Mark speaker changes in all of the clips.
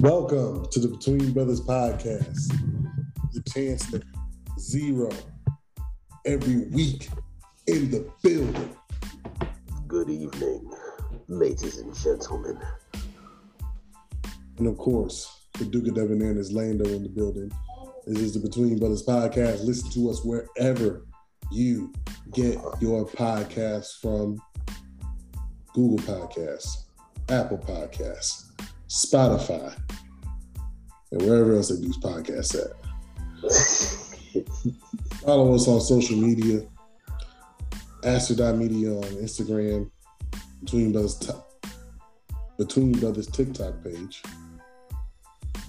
Speaker 1: Welcome to the Between Brothers podcast. The chance to Zero every week in the building.
Speaker 2: Good evening, ladies and gentlemen.
Speaker 1: And of course, the Duke of Debonair is Lando in the building. This is the Between Brothers podcast. Listen to us wherever you get your podcasts from Google Podcasts, Apple Podcasts, Spotify, and wherever else they do podcasts at. Follow us on social media, Aster.media on Instagram, Between Brothers, t- Between Brothers TikTok page,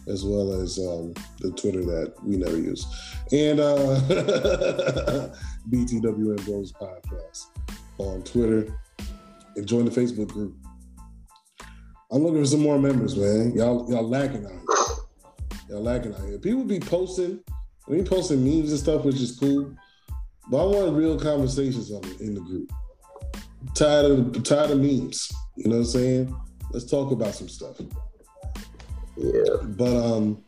Speaker 1: as well as um, the Twitter that we never use, and uh, BTWN Bros Podcast on Twitter, and join the Facebook group. I'm looking for some more members, man. Y'all, y'all lacking out. Y'all lacking out here. People be posting, I mean, posting memes and stuff, which is cool. But I want real conversations on it in the group. tired of tired of memes. You know what I'm saying? Let's talk about some stuff.
Speaker 2: Yeah.
Speaker 1: But um,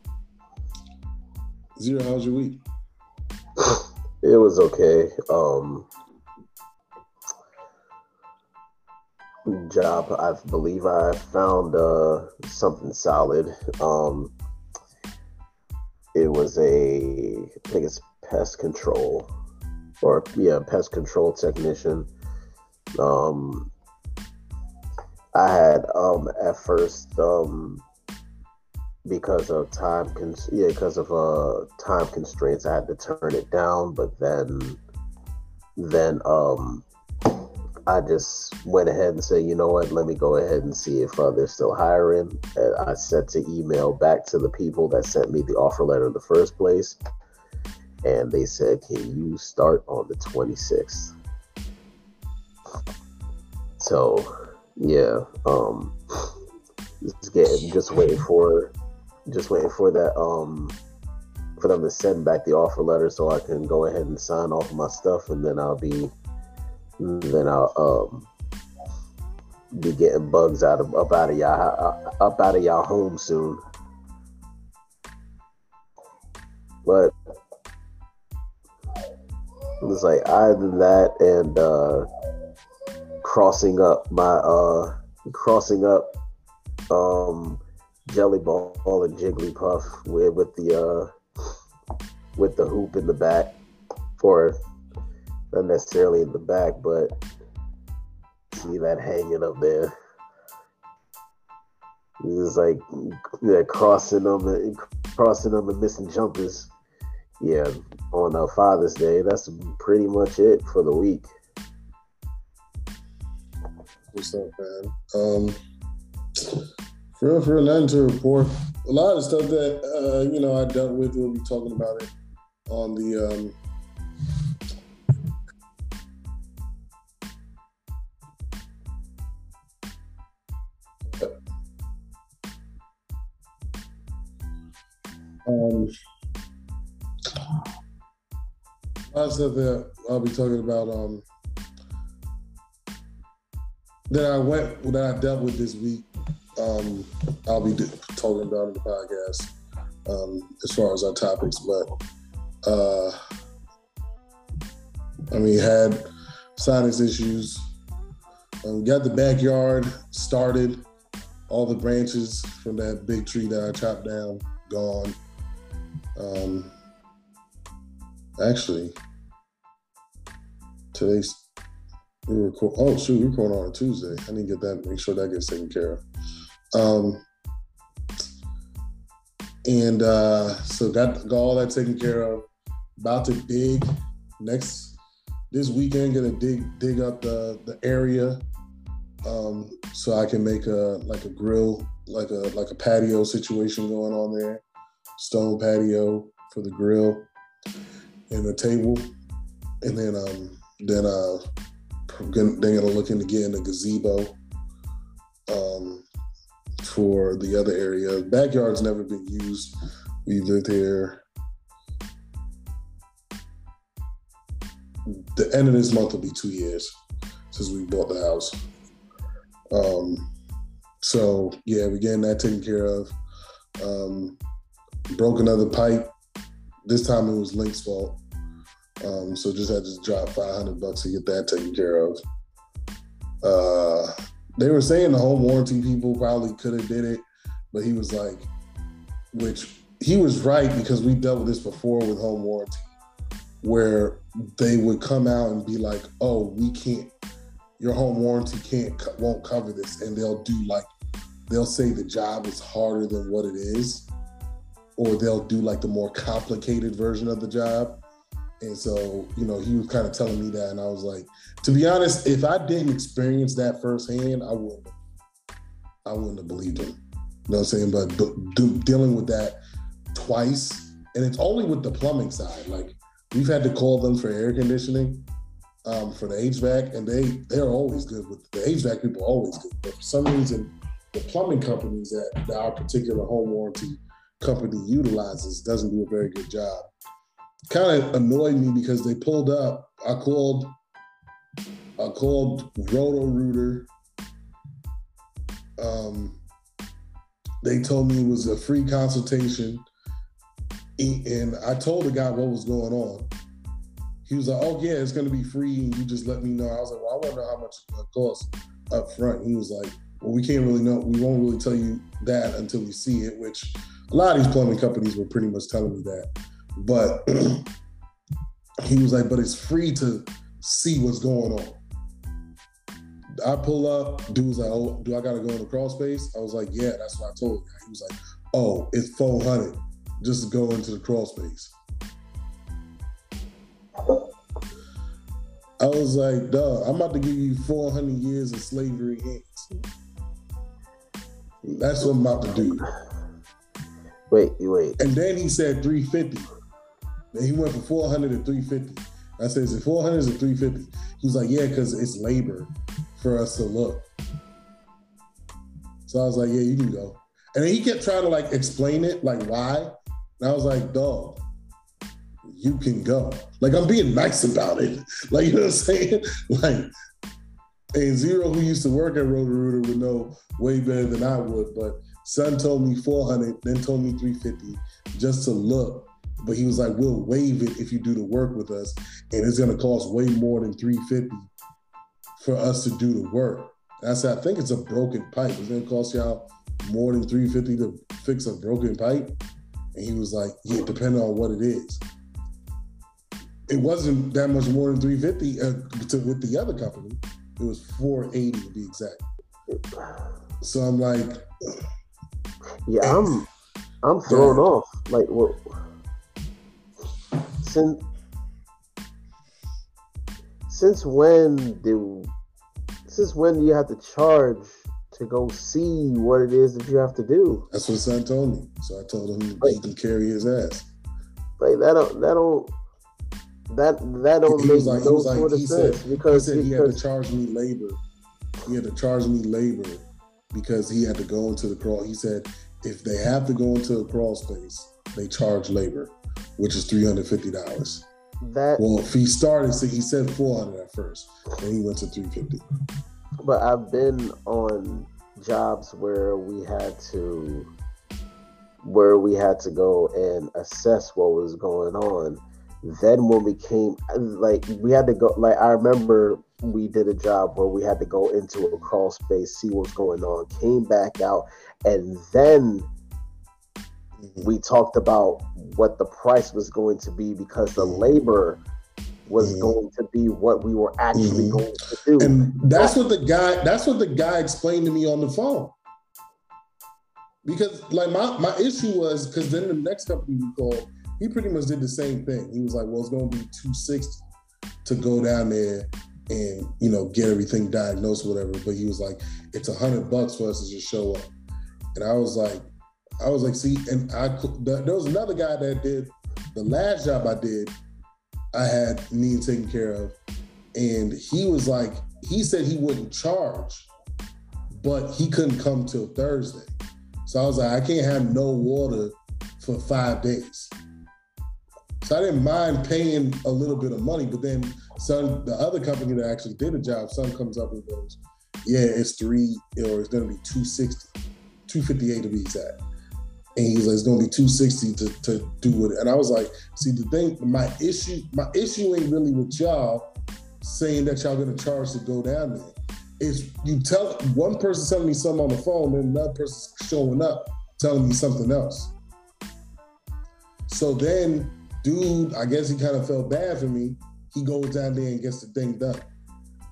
Speaker 1: Zero, how's your week?
Speaker 2: It was okay. Um job I believe I found uh something solid. Um it was a I think it's pest control or yeah, pest control technician. Um I had um at first um because of time cons- yeah because of uh time constraints I had to turn it down but then then um I just went ahead and said you know what? Let me go ahead and see if uh, they're still hiring. And I sent to email back to the people that sent me the offer letter in the first place and they said can you start on the 26th so yeah um just getting just waiting for just waiting for that um for them to send back the offer letter so I can go ahead and sign off my stuff and then I'll be then I'll um be getting bugs out of up out of y'all up out of y'all home soon. But it's like either that and uh crossing up my uh crossing up um jelly ball and jigglypuff with with the uh with the hoop in the back or not necessarily in the back but see that hanging up there it's like yeah, crossing them crossing them and missing jumpers yeah on uh, father's day that's pretty much it for the week
Speaker 1: What's up, man? Um, for real, for real, nothing to report. A lot of stuff that uh, you know I dealt with. We'll be talking about it on the um, of stuff that I'll be talking about. Um, that I went that I dealt with this week. Um, I'll be talking about in the podcast um, as far as our topics, but uh, I mean, had sinus issues. Um, got the backyard started. All the branches from that big tree that I chopped down gone. Um, actually, today's we record. Oh shoot, we're recording on a Tuesday. I need to get that. Make sure that gets taken care of. Um, and uh, so got, got all that taken care of. About to dig next this weekend. Gonna dig dig up the the area um, so I can make a like a grill, like a like a patio situation going on there. Stone patio for the grill and the table, and then um, then uh they're gonna look into getting a gazebo um, for the other area. Backyard's never been used. We lived here. The end of this month will be two years since we bought the house. Um, so yeah, we're getting that taken care of. Um, broke another pipe. This time it was Link's fault. Um, so just had to drop 500 bucks to get that taken care of. Uh, they were saying the home warranty people probably could have did it, but he was like, which he was right because we dealt with this before with home warranty, where they would come out and be like, "Oh, we can't, your home warranty can't won't cover this," and they'll do like, they'll say the job is harder than what it is, or they'll do like the more complicated version of the job. And so, you know, he was kind of telling me that, and I was like, to be honest, if I didn't experience that firsthand, I wouldn't, I wouldn't have believed him. You know what I'm saying? But do, dealing with that twice, and it's only with the plumbing side. Like we've had to call them for air conditioning, um, for the HVAC, and they they're always good with the HVAC people always good. But for some reason, the plumbing companies that our particular home warranty company utilizes doesn't do a very good job. Kind of annoyed me because they pulled up. I called I called Roto Rooter. Um, they told me it was a free consultation, and I told the guy what was going on. He was like, "Oh yeah, it's going to be free, and you just let me know." I was like, "Well, I want to know how much it costs up front." He was like, "Well, we can't really know. We won't really tell you that until we see it." Which a lot of these plumbing companies were pretty much telling me that, but he was like, "But it's free to see what's going on." I pull up, dude was like, "Oh, do I gotta go in the crawl space?" I was like, "Yeah, that's what I told him." He was like, "Oh, it's four hundred just to go into the crawl space." I was like, "Duh, I'm about to give you four hundred years of slavery hands." That's what I'm about to do.
Speaker 2: Wait, wait.
Speaker 1: And then he said 350. Then he went from 400 to 350. I said, is it 400 or 350? He was like, yeah, because it's labor for us to look. So I was like, yeah, you can go. And he kept trying to like explain it, like why. And I was like, dog, you can go. Like I'm being nice about it. Like, you know what I'm saying? Like, and Zero, who used to work at Roto Rooter, would know way better than I would. But Son told me 400, then told me 350 just to look. But he was like, we'll waive it if you do the work with us. And it's going to cost way more than 350 for us to do the work. And I said, I think it's a broken pipe. It's gonna cost y'all more than 350 to fix a broken pipe. And he was like, Yeah, depending on what it is. It wasn't that much more than 350 uh, to, with the other company. It was 480 to be exact. So I'm like,
Speaker 2: yeah, I'm I'm thrown off. Like, what? Since since when do since when do you have to charge to go see what it is that you have to do?
Speaker 1: That's what son told me. So I told him like, he can carry his ass.
Speaker 2: Like that don't that don't that that don't he make like, no was like, of sense
Speaker 1: said,
Speaker 2: because
Speaker 1: he said
Speaker 2: because,
Speaker 1: he had to charge me labor. He had to charge me labor because he had to go into the crawl. He said if they have to go into a crawl space, they charge labor, which is three hundred fifty dollars. That well, if he started, so he said four hundred at first, and he went to three fifty.
Speaker 2: But I've been on jobs where we had to, where we had to go and assess what was going on. Then when we came, like we had to go, like I remember we did a job where we had to go into a crawl space, see what's going on, came back out, and then mm-hmm. we talked about what the price was going to be because the labor was mm-hmm. going to be what we were actually mm-hmm. going to do.
Speaker 1: And that's what the guy that's what the guy explained to me on the phone. Because like my, my issue was because then the next company we called, he pretty much did the same thing. He was like, Well, it's gonna be 260 to go down there and you know get everything diagnosed, whatever. But he was like, It's a hundred bucks for us to just show up. And I was like, I was like, see, and I there was another guy that did the last job I did. I had me taken care of, and he was like, he said he wouldn't charge, but he couldn't come till Thursday. So I was like, I can't have no water for five days. So I didn't mind paying a little bit of money, but then some the other company that actually did the job, some comes up and goes, yeah, it's three or it's gonna be 260, 258 to be exact. and he's like, it's gonna be 260 to, to do it. And I was like, see, the thing, my issue, my issue ain't really with y'all saying that y'all gonna charge to go down there. It's you tell one person telling me something on the phone, and another person showing up telling me something else. So then, dude, I guess he kind of felt bad for me. He goes down there and gets the thing done.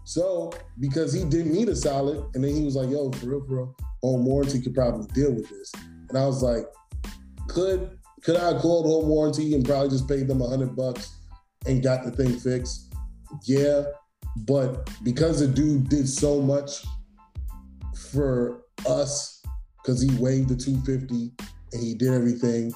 Speaker 1: So because he didn't need a solid, and then he was like, "Yo, for real, real, home warranty could probably deal with this." And I was like, "Could could I call home warranty and probably just pay them a hundred bucks and got the thing fixed?" Yeah, but because the dude did so much for us, because he waived the 250 and he did everything,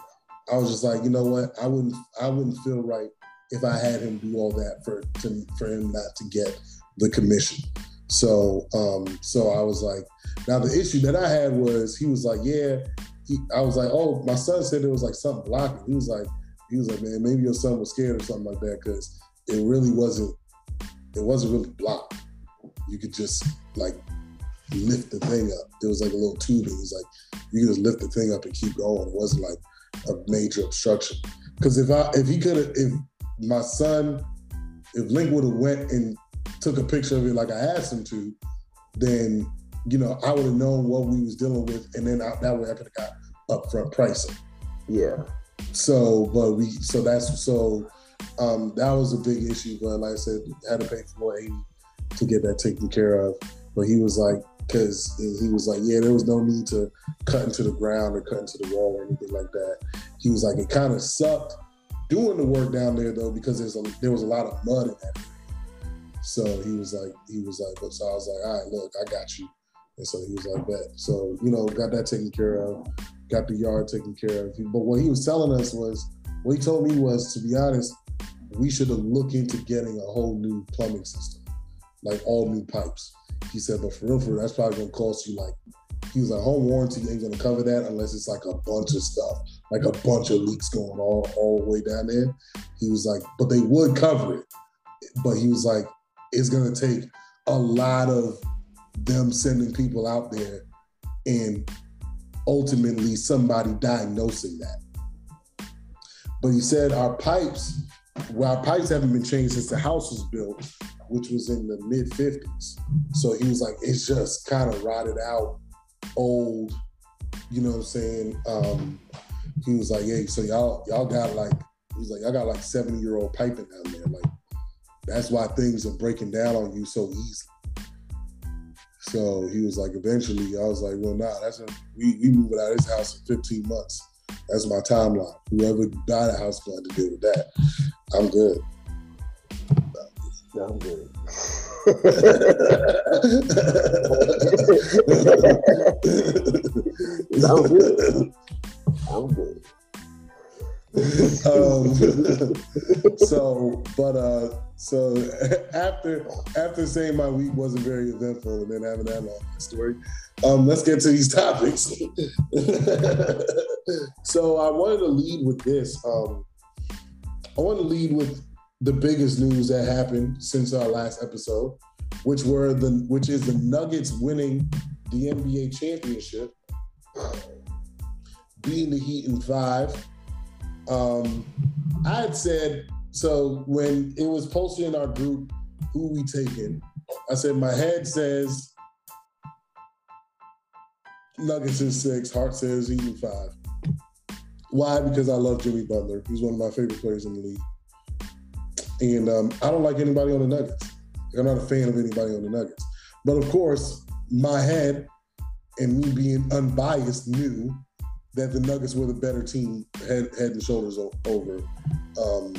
Speaker 1: I was just like, you know what? I wouldn't I wouldn't feel right if I had him do all that for to, for him not to get the commission. So um so I was like, now the issue that I had was he was like, yeah, he, I was like, oh, my son said it was like something blocking. He was like, he was like, man, maybe your son was scared or something like that because it really wasn't, it wasn't really blocked. You could just like lift the thing up. It was like a little tubing. He's like, you could just lift the thing up and keep going. It wasn't like a major obstruction. Because if I if he could have if my son if Link would have went and took a picture of it like I asked him to, then you know I would have known what we was dealing with, and then I, that way I could have got upfront pricing.
Speaker 2: Yeah.
Speaker 1: So, but we so that's so um, that was a big issue. But like I said, had to pay for four eighty to get that taken care of. But he was like, because he was like, yeah, there was no need to cut into the ground or cut into the wall or anything like that. He was like, it kind of sucked doing the work down there though because there's a there was a lot of mud in that. So he was like, he was like, but so I was like, all right, look, I got you. And so he was like, bet. So you know, got that taken care of, got the yard taken care of. But what he was telling us was, what he told me was, to be honest, we should have looked into getting a whole new plumbing system, like all new pipes. He said, but for real, for real, that's probably gonna cost you like. He was like, home warranty ain't gonna cover that unless it's like a bunch of stuff, like a bunch of leaks going all all the way down there. He was like, but they would cover it. But he was like, it's gonna take a lot of them sending people out there and ultimately somebody diagnosing that. But he said our pipes, well, our pipes haven't been changed since the house was built, which was in the mid 50s. So he was like, it's just kind of rotted out, old, you know what I'm saying? Um, he was like, hey, so y'all, y'all got like, he's like, I got like 70 year old piping down there. Like, that's why things are breaking down on you so easily. So he was like, eventually, I was like, well, nah, that's a, we we moving out of this house in 15 months. That's my timeline. Whoever buy the house going to deal with that. I'm good.
Speaker 2: I'm good. I'm good. I'm good.
Speaker 1: Um, so, but uh, so after after saying my week wasn't very eventful and then having that long story, um, let's get to these topics. so I wanted to lead with this. Um, I want to lead with the biggest news that happened since our last episode, which were the which is the Nuggets winning the NBA championship, beating the Heat in five. Um, I had said so when it was posted in our group, who we taking? I said my head says Nuggets is six, heart says in five. Why? Because I love Jimmy Butler. He's one of my favorite players in the league. And um, I don't like anybody on the Nuggets. I'm not a fan of anybody on the Nuggets. But of course, my head and me being unbiased knew that the Nuggets were the better team, head, head and shoulders over um,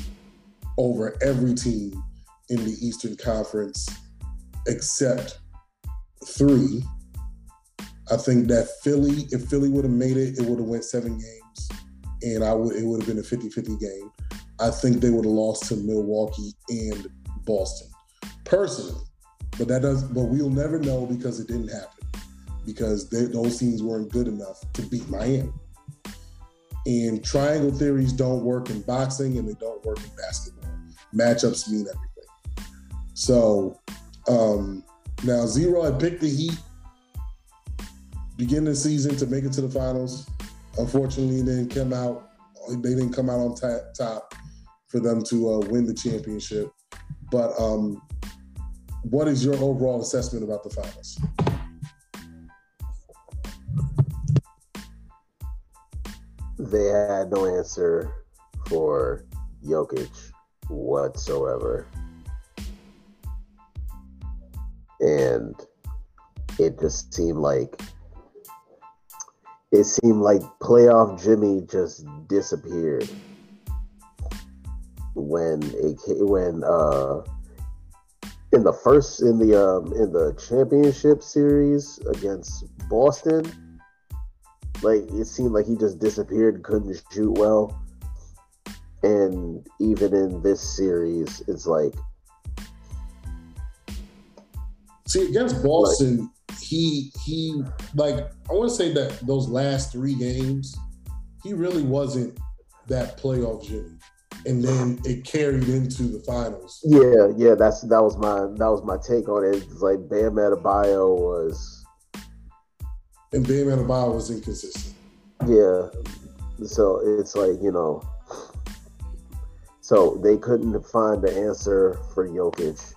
Speaker 1: over every team in the Eastern Conference except three. I think that Philly, if Philly would have made it, it would have went seven games, and I would it would have been a 50-50 game. I think they would have lost to Milwaukee and Boston, personally. But that does. But we'll never know because it didn't happen because they, those teams weren't good enough to beat Miami. And triangle theories don't work in boxing and they don't work in basketball. Matchups mean everything. So um, now Zero had picked the Heat beginning the season to make it to the finals. unfortunately, they didn't come out. They didn't come out on t- top for them to uh, win the championship. But um, what is your overall assessment about the finals?
Speaker 2: They had no answer for Jokic whatsoever. And it just seemed like it seemed like playoff Jimmy just disappeared when it when uh in the first in the um in the championship series against Boston like it seemed like he just disappeared and couldn't shoot well and even in this series it's like
Speaker 1: see against Boston like, he he like I want to say that those last 3 games he really wasn't that playoff Jimmy and then it carried into the finals.
Speaker 2: Yeah, yeah, that's that was my that was my take on it. It's like Bam Adebayo was,
Speaker 1: and Bam Adebayo was inconsistent.
Speaker 2: Yeah, so it's like you know, so they couldn't find the answer for Jokic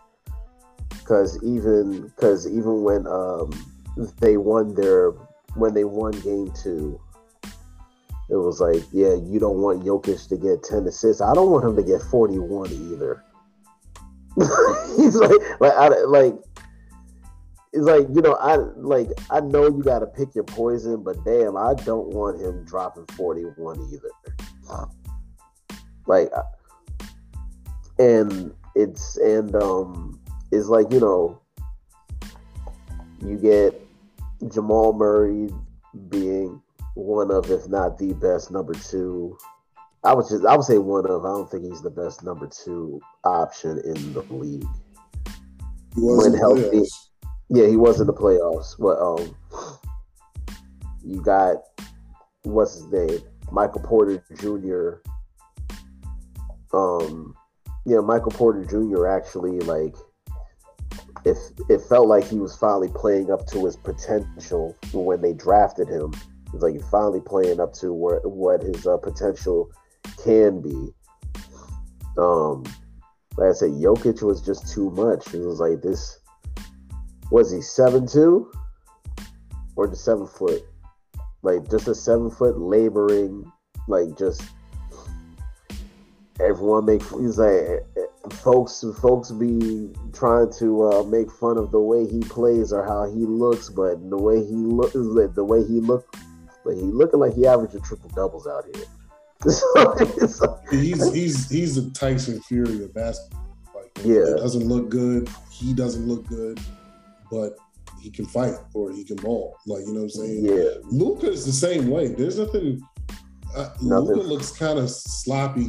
Speaker 2: because even because even when um they won their when they won game two it was like, yeah, you don't want Jokic to get 10 assists. I don't want him to get 41 either. He's like, like, I, like, it's like, you know, I like, I know you got to pick your poison, but damn, I don't want him dropping 41 either. Like, and it's, and, um, it's like, you know, you get Jamal Murray being one of, if not the best number two. I would just I would say one of. I don't think he's the best number two option in the league. when healthy, yeah, he was in the playoffs. But um, you got what's his name, Michael Porter Jr. Um, yeah, Michael Porter Jr. actually like if it felt like he was finally playing up to his potential when they drafted him He's like finally playing up to where, what his uh, potential can be. Um, like I said, Jokic was just too much. It was like this. Was he seven two, or the seven foot? Like just a seven foot laboring, like just everyone make. He's like folks folks be trying to uh, make fun of the way he plays or how he looks, but the way he looks, the way he looked but he looking like he averaging triple doubles out here.
Speaker 1: he's he's he's a Tyson Fury of basketball. Like,
Speaker 2: yeah,
Speaker 1: it doesn't look good. He doesn't look good, but he can fight or he can ball. Like you know what I'm saying?
Speaker 2: Yeah.
Speaker 1: Luka is the same way. There's nothing. Uh, Luka looks kind of sloppy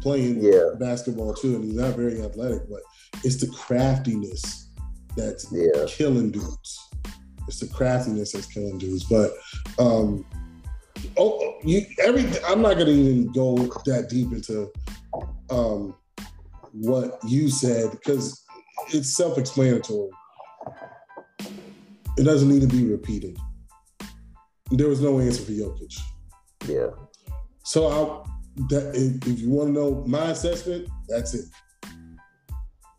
Speaker 1: playing
Speaker 2: yeah.
Speaker 1: basketball too, and he's not very athletic. But it's the craftiness that's
Speaker 2: yeah.
Speaker 1: killing dudes. It's the craftiness that's killing dudes. But um, oh, you every I'm not gonna even go that deep into um what you said because it's self-explanatory. It doesn't need to be repeated. There was no answer for Jokic.
Speaker 2: Yeah.
Speaker 1: So I that if, if you want to know my assessment, that's it.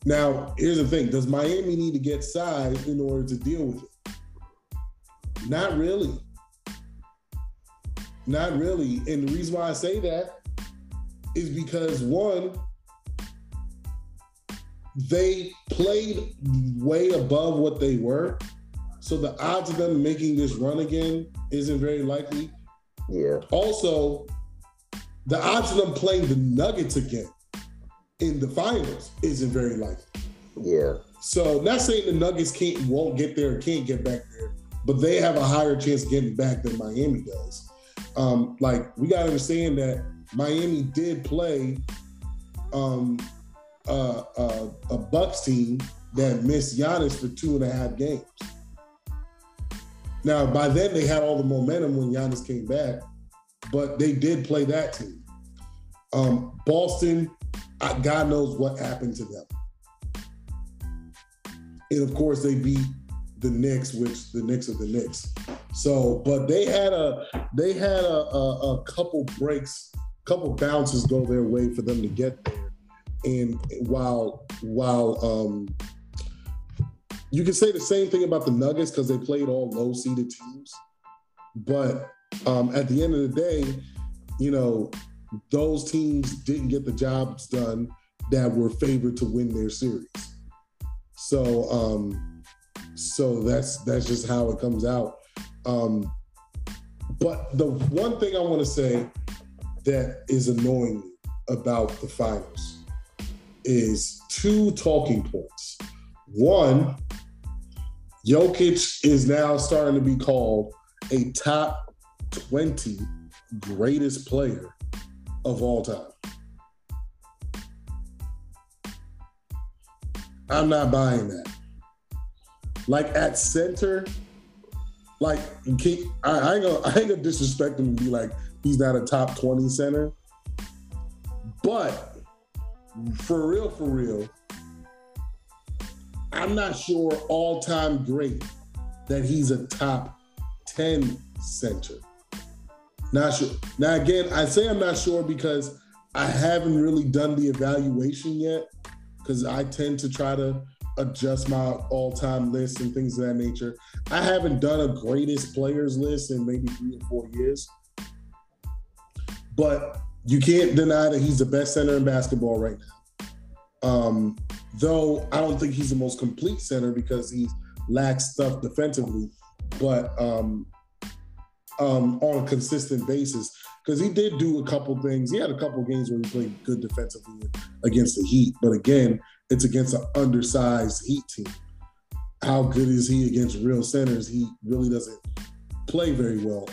Speaker 1: Now, here's the thing: Does Miami need to get size in order to deal with it? Not really. Not really. And the reason why I say that is because one, they played way above what they were. So the odds of them making this run again isn't very likely.
Speaker 2: Yeah.
Speaker 1: Also, the odds of them playing the Nuggets again in the finals isn't very likely.
Speaker 2: Yeah.
Speaker 1: So not saying the Nuggets can't won't get there, can't get back there, but they have a higher chance of getting back than Miami does. Um, like we gotta understand that Miami did play um, uh, uh, a Bucks team that missed Giannis for two and a half games. Now, by then they had all the momentum when Giannis came back, but they did play that team. Um, Boston, God knows what happened to them. And of course, they beat the Knicks, which the Knicks are the Knicks. So, but they had a they had a, a, a couple breaks, couple bounces go their way for them to get there. And while while um, you can say the same thing about the Nuggets because they played all low seeded teams, but um, at the end of the day, you know those teams didn't get the jobs done that were favored to win their series. So um, so that's that's just how it comes out. Um, but the one thing I want to say that is annoying about the finals is two talking points. One, Jokic is now starting to be called a top 20 greatest player of all time. I'm not buying that. Like at center, like I, I, ain't gonna I ain't gonna disrespect him and be like he's not a top 20 center. But for real, for real, I'm not sure all time great that he's a top 10 center. Not sure. Now, again, I say I'm not sure because I haven't really done the evaluation yet because I tend to try to adjust my all-time list and things of that nature. I haven't done a greatest players list in maybe three or four years. But you can't deny that he's the best center in basketball right now. Um, though I don't think he's the most complete center because he lacks stuff defensively, but um, um, on a consistent basis. Because he did do a couple things. He had a couple games where he played good defensively against the Heat, but again, it's against an undersized Heat team. How good is he against real centers? He really doesn't play very well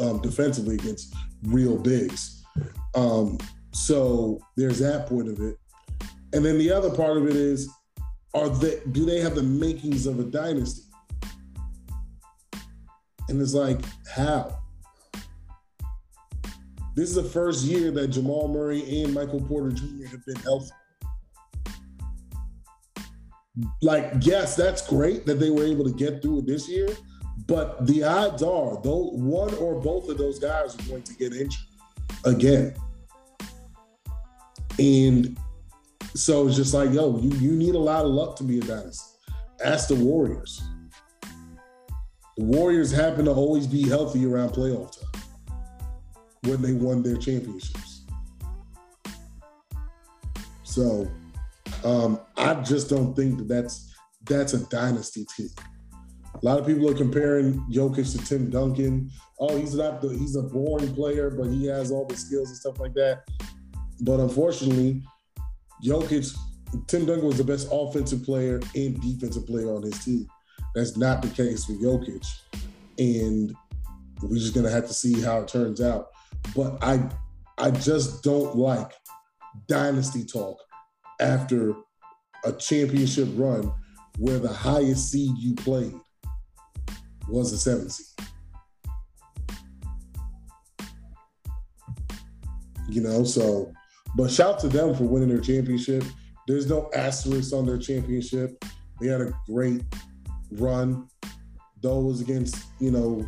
Speaker 1: um, defensively against real bigs. Um, so there's that point of it. And then the other part of it is, are they do they have the makings of a dynasty? And it's like, how? This is the first year that Jamal Murray and Michael Porter Jr. have been healthy. Like, yes, that's great that they were able to get through it this year, but the odds are, though, one or both of those guys are going to get injured again. And so it's just like, yo, you, you need a lot of luck to be a dynasty. Ask the Warriors. The Warriors happen to always be healthy around playoff time when they won their championships. So um, I just don't think that that's that's a dynasty team. A lot of people are comparing Jokic to Tim Duncan. Oh, he's not the he's a boring player, but he has all the skills and stuff like that. But unfortunately, Jokic, Tim Duncan was the best offensive player and defensive player on his team. That's not the case for Jokic. And we're just gonna have to see how it turns out. But I I just don't like dynasty talk after a championship run where the highest seed you played was a seven seed. You know, so but shout to them for winning their championship. There's no asterisk on their championship. They had a great run. Though it was against, you know,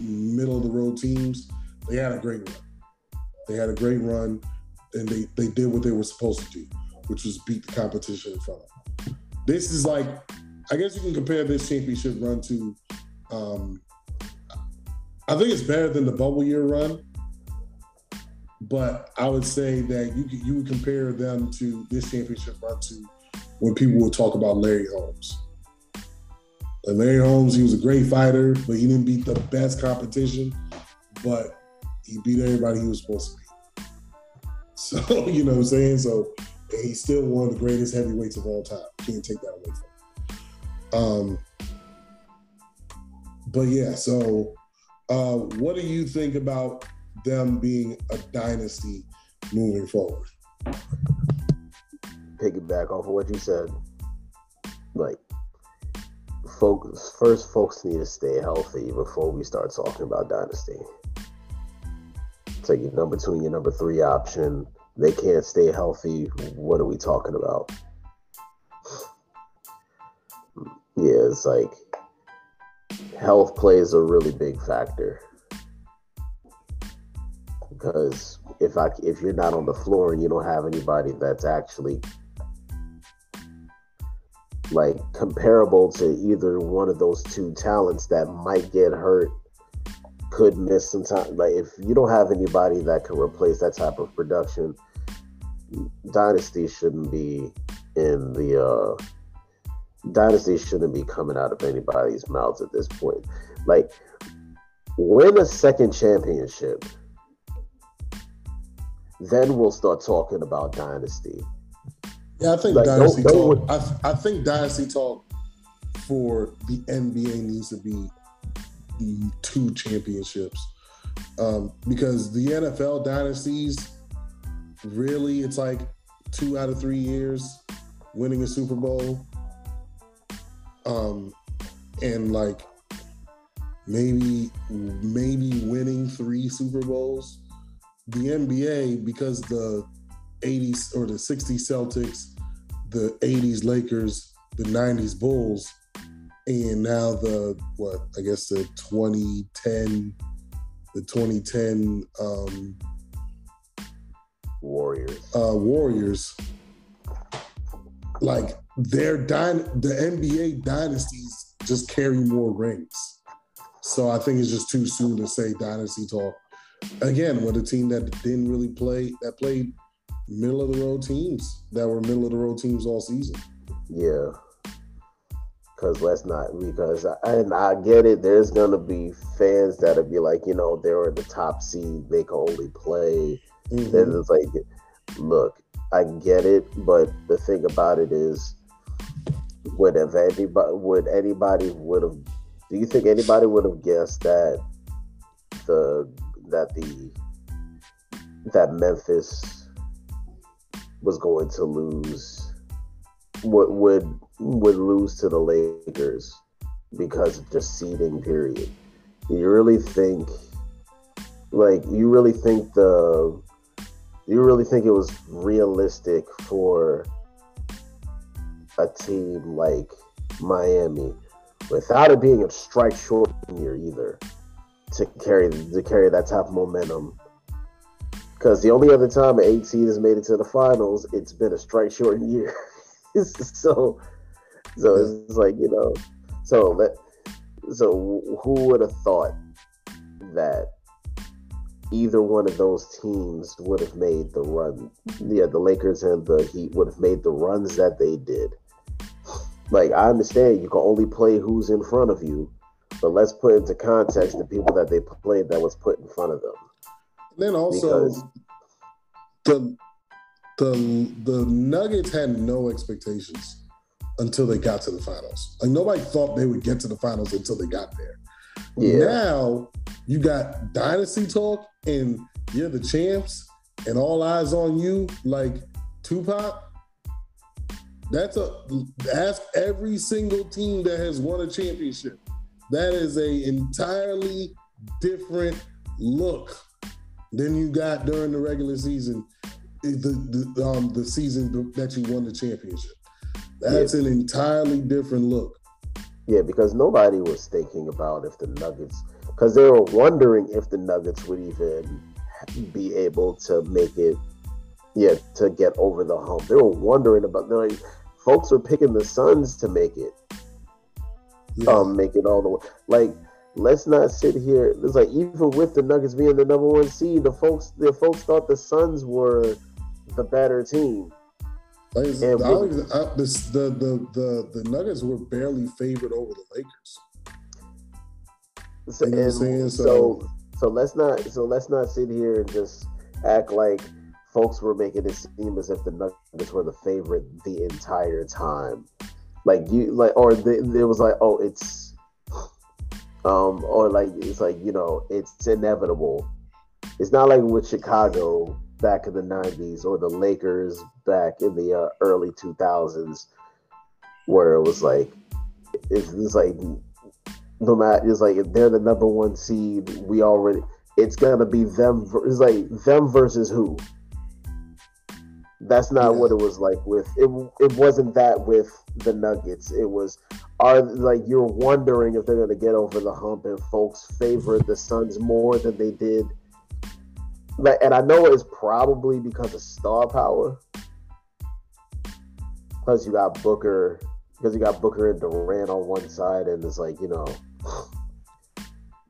Speaker 1: middle of the road teams, they had a great run. They had a great run and they, they did what they were supposed to do, which was beat the competition in front of them. This is like, I guess you can compare this championship run to, um, I think it's better than the bubble year run, but I would say that you you would compare them to this championship run to when people will talk about Larry Holmes. And Larry Holmes, he was a great fighter, but he didn't beat the best competition, but he beat everybody he was supposed to beat. So, you know what I'm saying? So he's still one of the greatest heavyweights of all time. Can't take that away from him. Um, but yeah, so uh, what do you think about them being a dynasty moving forward?
Speaker 2: Piggyback off of what you said, like folks first folks need to stay healthy before we start talking about dynasty. Take your number two and your number three option. They can't stay healthy. What are we talking about? Yeah, it's like health plays a really big factor because if I if you're not on the floor and you don't have anybody that's actually like comparable to either one of those two talents that might get hurt could miss some time like if you don't have anybody that can replace that type of production dynasty shouldn't be in the uh dynasty shouldn't be coming out of anybody's mouths at this point. Like win a second championship then we'll start talking about dynasty.
Speaker 1: Yeah, I think like, dynasty don't, don't talk. I, I think dynasty talk for the NBA needs to be the two championships um, because the NFL dynasties really it's like two out of three years winning a Super Bowl, um, and like maybe maybe winning three Super Bowls the NBA because the 80s or the 60s Celtics, the 80s Lakers, the 90s Bulls, and now the what I guess the 2010 the 2010 um,
Speaker 2: Warriors.
Speaker 1: Uh, Warriors. Like their dy- the NBA dynasties just carry more rings. So I think it's just too soon to say dynasty talk again with a team that didn't really play that played middle of the road teams that were middle of the road teams all season.
Speaker 2: Yeah. Cause let's not because I, and I get it. There's gonna be fans that'll be like, you know, they were the top seed, they can only play. Mm-hmm. Then it's like, look, I get it, but the thing about it is, would have anybody would anybody would have? Do you think anybody would have guessed that the that the that Memphis was going to lose would would would lose to the Lakers because of just seeding period. You really think like you really think the you really think it was realistic for a team like Miami without it being a strike short year either to carry to carry that type of momentum. Because the only other time an eight seed has made it to the finals, it's been a strike short year. so, so it's like you know, so that so who would have thought that either one of those teams would have made the run? Yeah, the Lakers and the Heat would have made the runs that they did. Like I understand you can only play who's in front of you, but let's put into context the people that they played that was put in front of them.
Speaker 1: And then also because the the the Nuggets had no expectations until they got to the finals. Like nobody thought they would get to the finals until they got there. Yeah. Now you got dynasty talk and you're the champs and all eyes on you like Tupac. That's a ask every single team that has won a championship. That is a entirely different look than you got during the regular season, the the, um, the season that you won the championship. That's yeah. an entirely different look.
Speaker 2: Yeah, because nobody was thinking about if the Nuggets, because they were wondering if the Nuggets would even be able to make it, yeah, to get over the hump. They were wondering about, like, folks were picking the Suns to make it yeah. um, make it all the way. Like, let's not sit here. It's like even with the Nuggets being the number one seed, the folks the folks thought the Suns were the better team.
Speaker 1: Like, and I, I, this, the, the the the Nuggets were barely favored over the Lakers.
Speaker 2: So, you know so, so so let's not so let's not sit here and just act like folks were making it seem as if the Nuggets were the favorite the entire time like you like or the, it was like oh it's um or like it's like you know it's inevitable. It's not like with chicago back in the 90s or the lakers back in the uh, early 2000s where it was like it's, it's like no matter it's like if they're the number one seed we already it's gonna be them it's like them versus who that's not yeah. what it was like with it. It wasn't that with the Nuggets. It was, are like you're wondering if they're going to get over the hump and folks favor the Suns more than they did. Like, and I know it's probably because of star power. Plus, you got Booker, because you got Booker and Durant on one side, and it's like you know,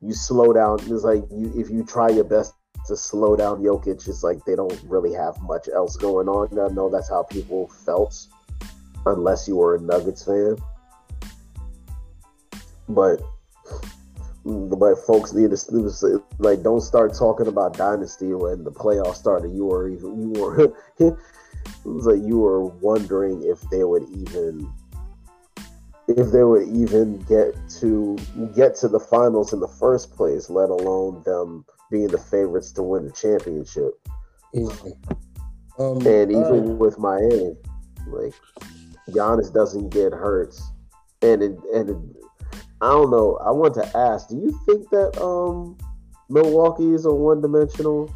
Speaker 2: you slow down. It's like you if you try your best to slow down Jokic, it's like they don't really have much else going on. I know that's how people felt, unless you were a Nuggets fan. But but folks need to like don't start talking about dynasty when the playoffs started. You were even you were like you were wondering if they would even if they would even get to get to the finals in the first place, let alone them being the favorites to win the championship. Mm-hmm. Um, and even right. with Miami, like Giannis doesn't get hurt, and it, and it, I don't know. I want to ask: Do you think that um, Milwaukee is a one-dimensional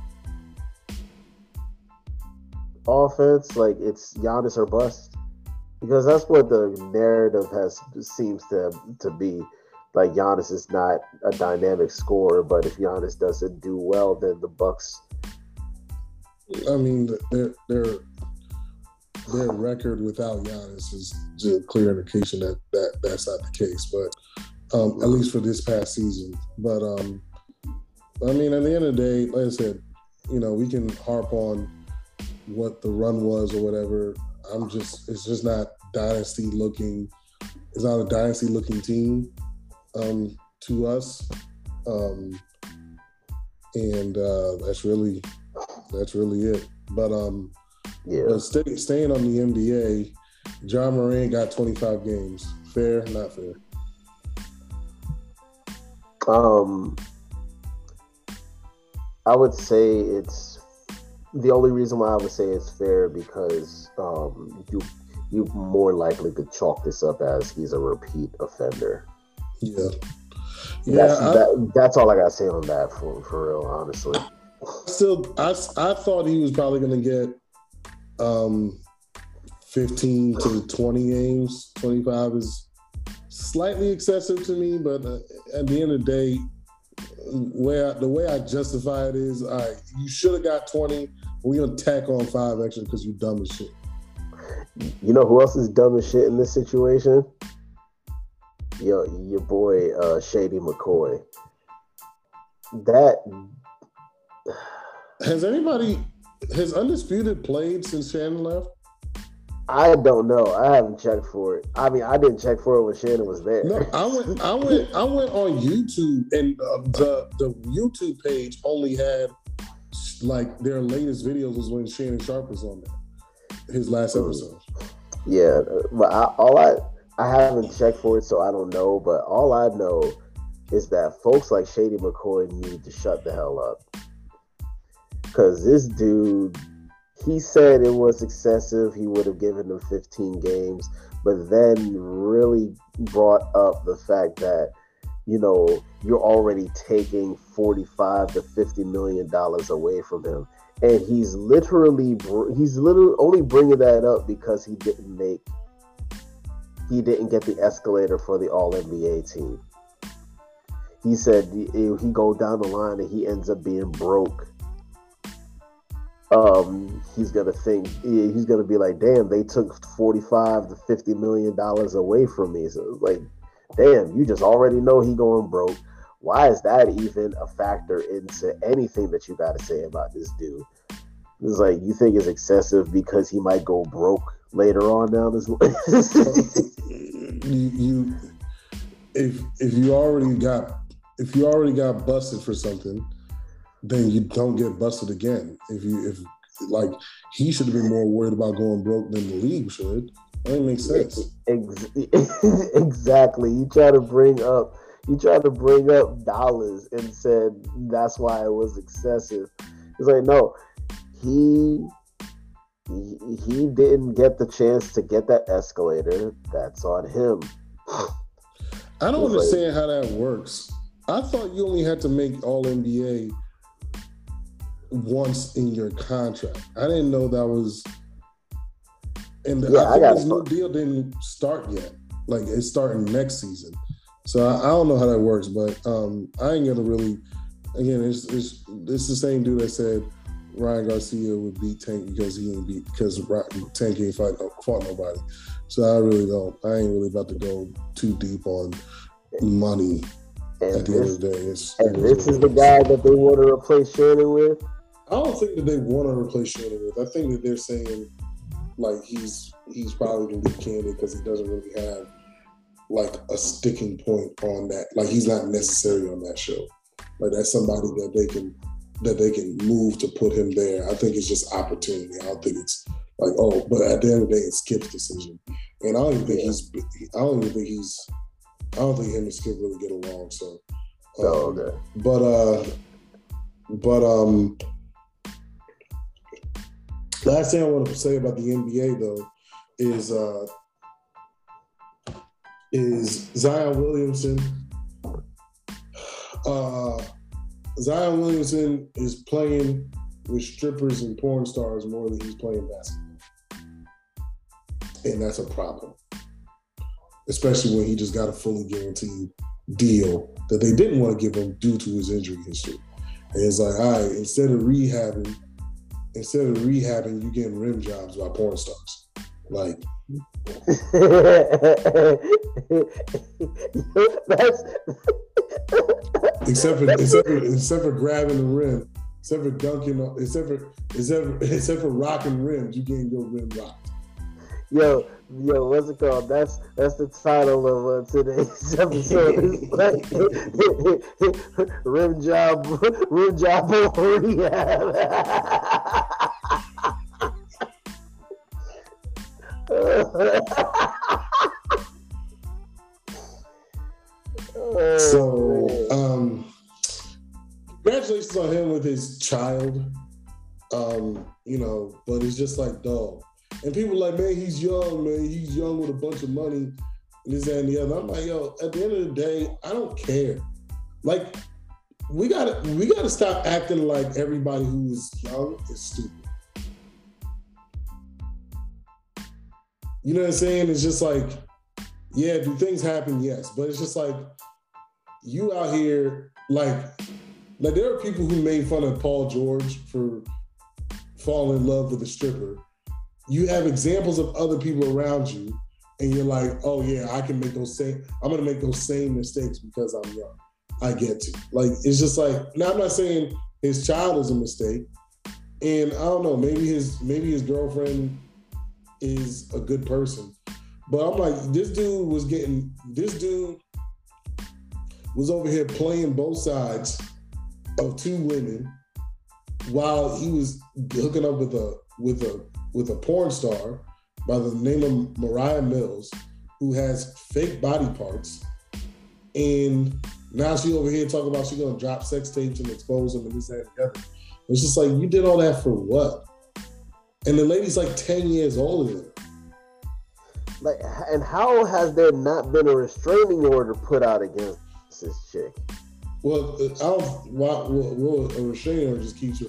Speaker 2: offense? Like it's Giannis or bust? Because that's what the narrative has seems to to be. Like Giannis is not a dynamic scorer, but if Giannis doesn't do well, then the Bucks.
Speaker 1: I mean, their their their record without Giannis is a clear indication that, that that's not the case. But um, at least for this past season. But um, I mean, at the end of the day, like I said, you know, we can harp on what the run was or whatever. I'm just, it's just not dynasty looking. It's not a dynasty looking team um, to us, um, and uh, that's really, that's really it. But um, yeah, but stay, staying on the NBA, Ja Morant got 25 games. Fair, not fair.
Speaker 2: Um, I would say it's the only reason why I would say it's fair because um, you you more likely could chalk this up as he's a repeat offender.
Speaker 1: Yeah,
Speaker 2: yeah. That's, I, that, that's all I gotta say on that for for real, honestly.
Speaker 1: Still, I I thought he was probably gonna get um 15 to 20 games. 25 is slightly excessive to me, but uh, at the end of the day, where the way I justify it is, all right, you should have got 20. We're gonna tack on five extra because you dumb as shit.
Speaker 2: You know who else is dumb as shit in this situation? Yo, your boy uh, Shady McCoy. That
Speaker 1: has anybody has undisputed played since Shannon left?
Speaker 2: I don't know. I haven't checked for it. I mean, I didn't check for it when Shannon was there.
Speaker 1: No, I went. I went. I went on YouTube, and uh, the the YouTube page only had like their latest videos was when Shannon Sharpe was on there, his last hmm. episode.
Speaker 2: Yeah, but I, all I I haven't checked for it, so I don't know. But all I know is that folks like Shady McCoy need to shut the hell up, because this dude he said it was excessive. He would have given them 15 games, but then really brought up the fact that you know you're already taking 45 to 50 million dollars away from him and he's literally he's literally only bringing that up because he didn't make he didn't get the escalator for the all NBA team. He said he, go down the line and he ends up being broke um, he's gonna think he's gonna be like, damn, they took forty-five to fifty million dollars away from me. So like, damn, you just already know he going broke. Why is that even a factor into anything that you got to say about this dude? It's like you think it's excessive because he might go broke later on down this
Speaker 1: you, you if if you already got if you already got busted for something then you don't get busted again. If you if like he should have been more worried about going broke than the league should. That makes sense.
Speaker 2: exactly. You try to bring up you try to bring up dollars and said that's why it was excessive. It's like no, he he, he didn't get the chance to get that escalator. That's on him.
Speaker 1: I don't understand like, how that works. I thought you only had to make All NBA once in your contract. I didn't know that was. And yeah, I think this new deal didn't start yet. Like it's starting next season. So I, I don't know how that works, but um, I ain't gonna really. Again, it's, it's it's the same dude that said Ryan Garcia would beat Tank because he ain't beat because Tank ain't fight uh, fought nobody. So I really don't. I ain't really about to go too deep on money. And at the
Speaker 2: this,
Speaker 1: end of the day, it's,
Speaker 2: and this is the guy that they want to replace Shannon with.
Speaker 1: I don't think that they want to replace Shannon with. I think that they're saying like he's he's probably the lead candidate because he doesn't really have like a sticking point on that. Like he's not necessary on that show. Like that's somebody that they can that they can move to put him there. I think it's just opportunity. I don't think it's like oh, but at the end of the day, it's Skip's decision, and I don't even think yeah. he's. I don't even think he's. I don't think him and Skip really get along. So.
Speaker 2: Um, oh, okay.
Speaker 1: But uh, but um, last thing I want to say about the NBA though is uh is Zion Williamson. Uh, Zion Williamson is playing with strippers and porn stars more than he's playing basketball. And that's a problem. Especially when he just got a fully guaranteed deal that they didn't want to give him due to his injury history. And it's like, all right, instead of rehabbing, instead of rehabbing, you getting rim jobs by porn stars. Like that's except for except for except for grabbing the rim, except for dunking, except for except for, except for rocking rims, you getting your rim rocked.
Speaker 2: Yo, yo, what's it called? That's that's the title of uh, today's episode. rim job, rim job rehab.
Speaker 1: so, um, congratulations on him with his child. Um, you know, but it's just like, dog. And people like, man, he's young, man. He's young with a bunch of money, and this and the other. I'm like, yo, at the end of the day, I don't care. Like, we gotta we gotta stop acting like everybody who is young is stupid. You know what I'm saying? It's just like, yeah, do things happen? Yes. But it's just like you out here, like, like there are people who made fun of Paul George for falling in love with a stripper. You have examples of other people around you, and you're like, oh yeah, I can make those same, I'm gonna make those same mistakes because I'm young. I get to. Like, it's just like, now I'm not saying his child is a mistake. And I don't know, maybe his maybe his girlfriend is a good person. But I'm like, this dude was getting, this dude was over here playing both sides of two women while he was hooking up with a with a with a porn star by the name of Moriah Mills, who has fake body parts, and now she over here talking about she's gonna drop sex tapes and expose them and this and the other. It's just like you did all that for what? And the lady's like 10 years older than
Speaker 2: Like, and how has there not been a restraining order put out against this chick?
Speaker 1: Well, uh, I don't. Why, well, a restraining order just keeps her.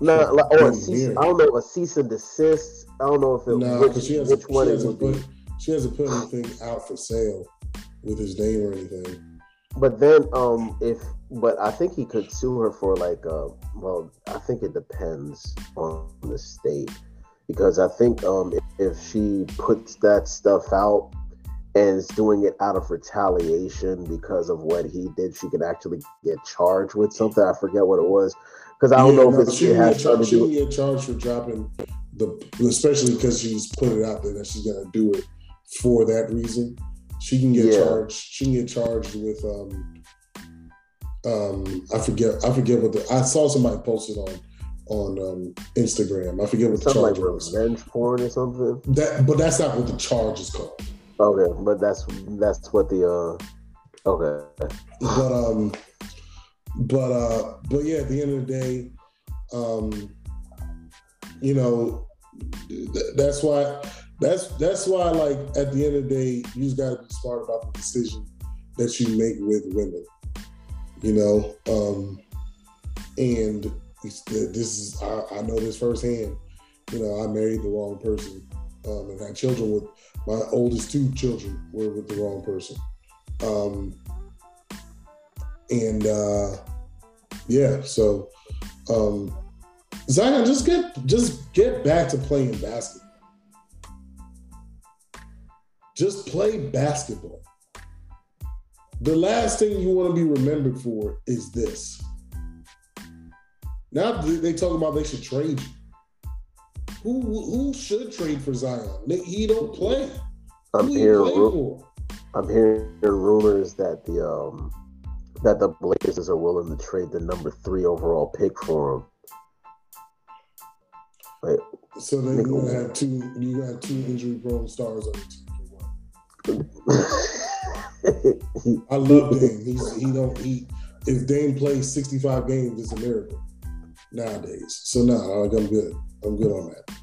Speaker 2: No, like, or a cease, I don't know a cease and desist. I don't know if it.
Speaker 1: No, because she hasn't. Which one she hasn't put. Be. She hasn't put anything out for sale with his name or anything.
Speaker 2: But then, um, if but I think he could sue her for like, uh, well, I think it depends on the state because I think um, if, if she puts that stuff out and is doing it out of retaliation because of what he did, she could actually get charged with something. I forget what it was because I don't yeah, know no, if it's,
Speaker 1: she it char- she can get charged for dropping the, especially because she's put it out there that she's gonna do it for that reason. She can get yeah. charged. She can get charged with um, um, I forget I forget what the I saw somebody posted on on um, Instagram. I forget what
Speaker 2: something
Speaker 1: the charge
Speaker 2: like was. Revenge porn or something.
Speaker 1: That, but that's not what the charge is called.
Speaker 2: Okay, but that's that's what the uh. Okay.
Speaker 1: But um, but uh, but yeah. At the end of the day, um, you know, th- that's why that's that's why like at the end of the day, you just gotta be smart about the decision that you make with women you know. Um, and this is I, I, know this firsthand. You know, I married the wrong person, Um, and had children with my oldest two children were with the wrong person. Um, and uh, yeah, so um, Zion, just get just get back to playing basketball. Just play basketball. The last thing you want to be remembered for is this. Now they talk about they should trade you. Who who should trade for Zion? He don't play.
Speaker 2: I'm hearing I'm hearing rumors that the um that the Blazers are willing to trade the number three overall pick for him.
Speaker 1: Wait, so then you're gonna have two you got two injury prone stars on the team. I love Dame. He's he don't he if Dame plays 65 games, it's a miracle nowadays. So no, nah, I'm good. I'm good on that.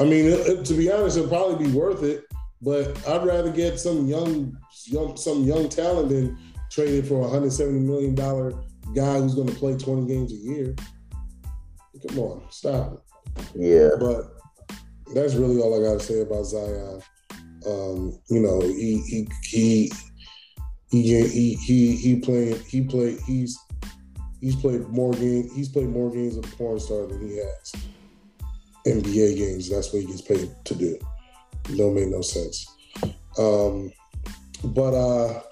Speaker 1: I mean, it, it, to be honest, it'll probably be worth it, but I'd rather get some young, young some young talent than trade it for a 170 million dollar guy who's going to play 20 games a year. Come on, stop it.
Speaker 2: Yeah.
Speaker 1: But that's really all I got to say about Zion. Um, you know, he he he he he he he playing he played he's he's played more games he's played more games of porn star than he has NBA games. That's what he gets paid to do. Don't make no sense. Um, but uh,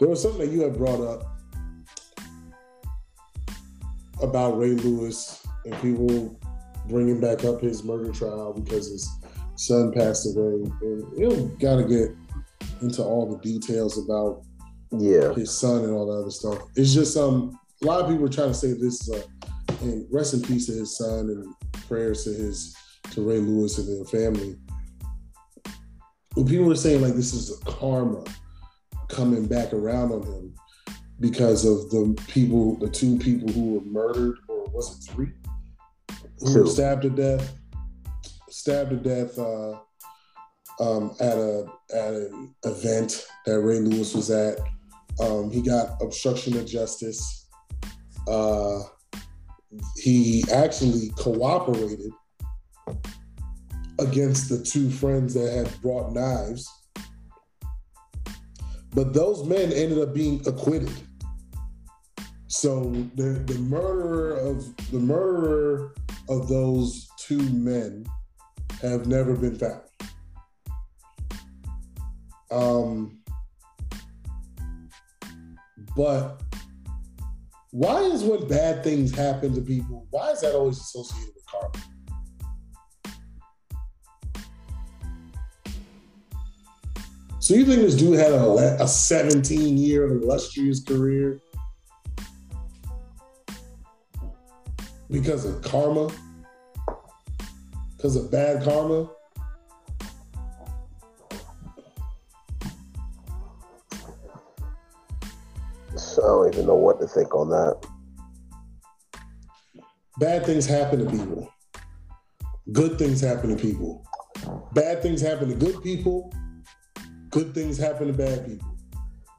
Speaker 1: there was something that you had brought up about Ray Lewis and people bringing back up his murder trial because his son passed away. And you know, got to get into all the details about
Speaker 2: yeah
Speaker 1: his son and all the other stuff. It's just um a lot of people are trying to say this is a and rest in peace to his son and prayers to his to Ray Lewis and their family. But people were saying like this is a karma coming back around on him because of the people, the two people who were murdered, or was it three? Who were stabbed to death, stabbed to death uh, um, at a at an event that Ray Lewis was at. Um, he got obstruction of justice. Uh, he actually cooperated against the two friends that had brought knives. But those men ended up being acquitted. So the, the murderer of the murderer of those two men have never been found. Um, but why is when bad things happen to people, why is that always associated with karma? So you think this dude had a, a 17 year illustrious career because of karma? Because of bad karma?
Speaker 2: So I don't even know what to think on that.
Speaker 1: Bad things happen to people. Good things happen to people. Bad things happen to good people Good things happen to bad people.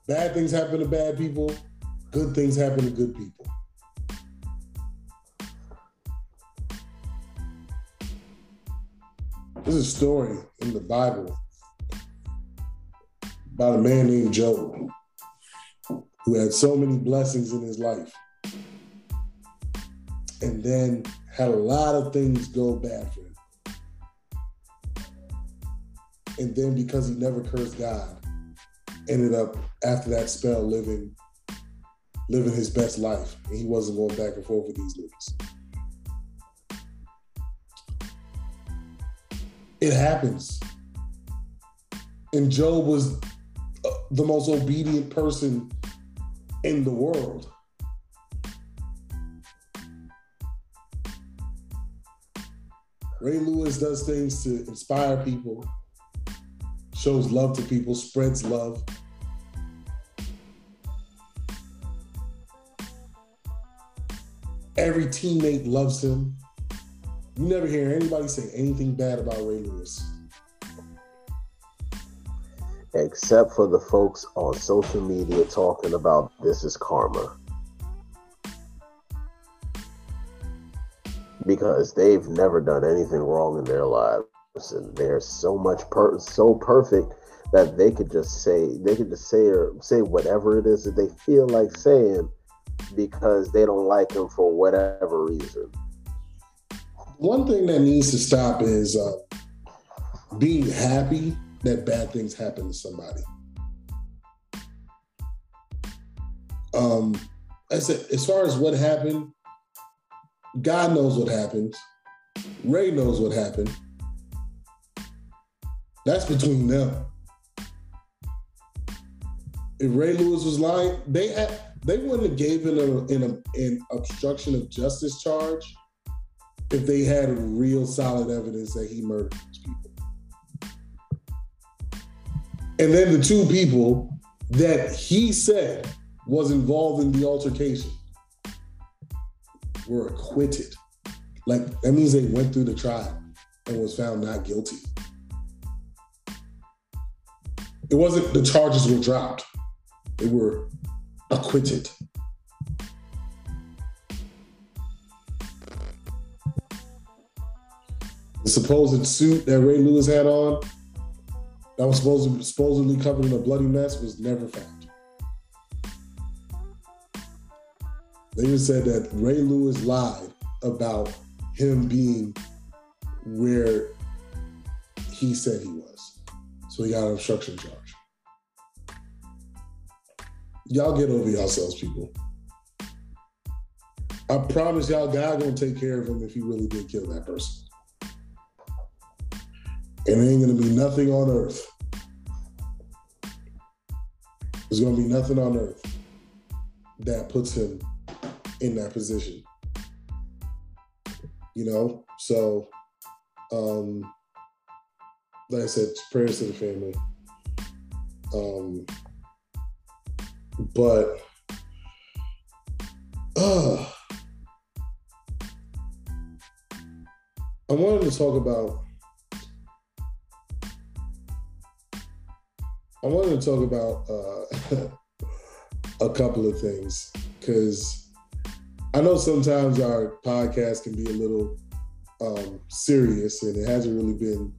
Speaker 1: Bad things happen to bad people. Good things happen to good people. There's a story in the Bible about a man named Job who had so many blessings in his life and then had a lot of things go bad for him. and then because he never cursed God, ended up after that spell living living his best life, and he wasn't going back and forth with these niggas. It happens, and Job was uh, the most obedient person in the world. Ray Lewis does things to inspire people shows love to people, spreads love. Every teammate loves him. You never hear anybody say anything bad about Ray Lewis.
Speaker 2: Except for the folks on social media talking about this is karma. Because they've never done anything wrong in their lives. and They're so much per- so perfect that they could just say they could just say or say whatever it is that they feel like saying because they don't like him for whatever reason.
Speaker 1: One thing that needs to stop is uh, being happy that bad things happen to somebody. Um, said, as far as what happened, God knows what happened. Ray knows what happened. That's between them. If Ray Lewis was lying, they had they wouldn't have given him an obstruction of justice charge if they had real solid evidence that he murdered these people. And then the two people that he said was involved in the altercation were acquitted. Like that means they went through the trial and was found not guilty. It wasn't the charges were dropped. They were acquitted. The supposed suit that Ray Lewis had on, that was supposed supposedly covered in a bloody mess, was never found. They just said that Ray Lewis lied about him being where he said he was. So he got an obstruction charge. Y'all get over yourselves, people. I promise y'all, God gonna take care of him if he really did kill that person. And there ain't gonna be nothing on earth. There's gonna be nothing on earth that puts him in that position. You know, so um like I said, prayers to the family. Um but uh, I wanted to talk about I wanted to talk about uh, a couple of things because I know sometimes our podcast can be a little um, serious, and it hasn't really been.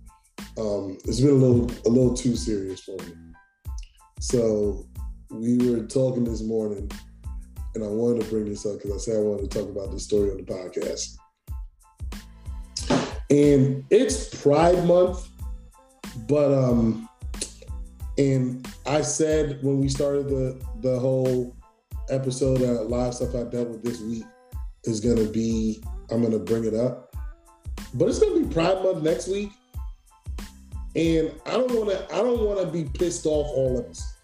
Speaker 1: Um, it's been a little a little too serious for me. So we were talking this morning, and I wanted to bring this up because I said I wanted to talk about this story on the podcast. And it's Pride Month, but um, and I said when we started the the whole episode that live stuff I dealt with this week is gonna be I'm gonna bring it up, but it's gonna be Pride Month next week, and I don't want to I don't want to be pissed off all of us.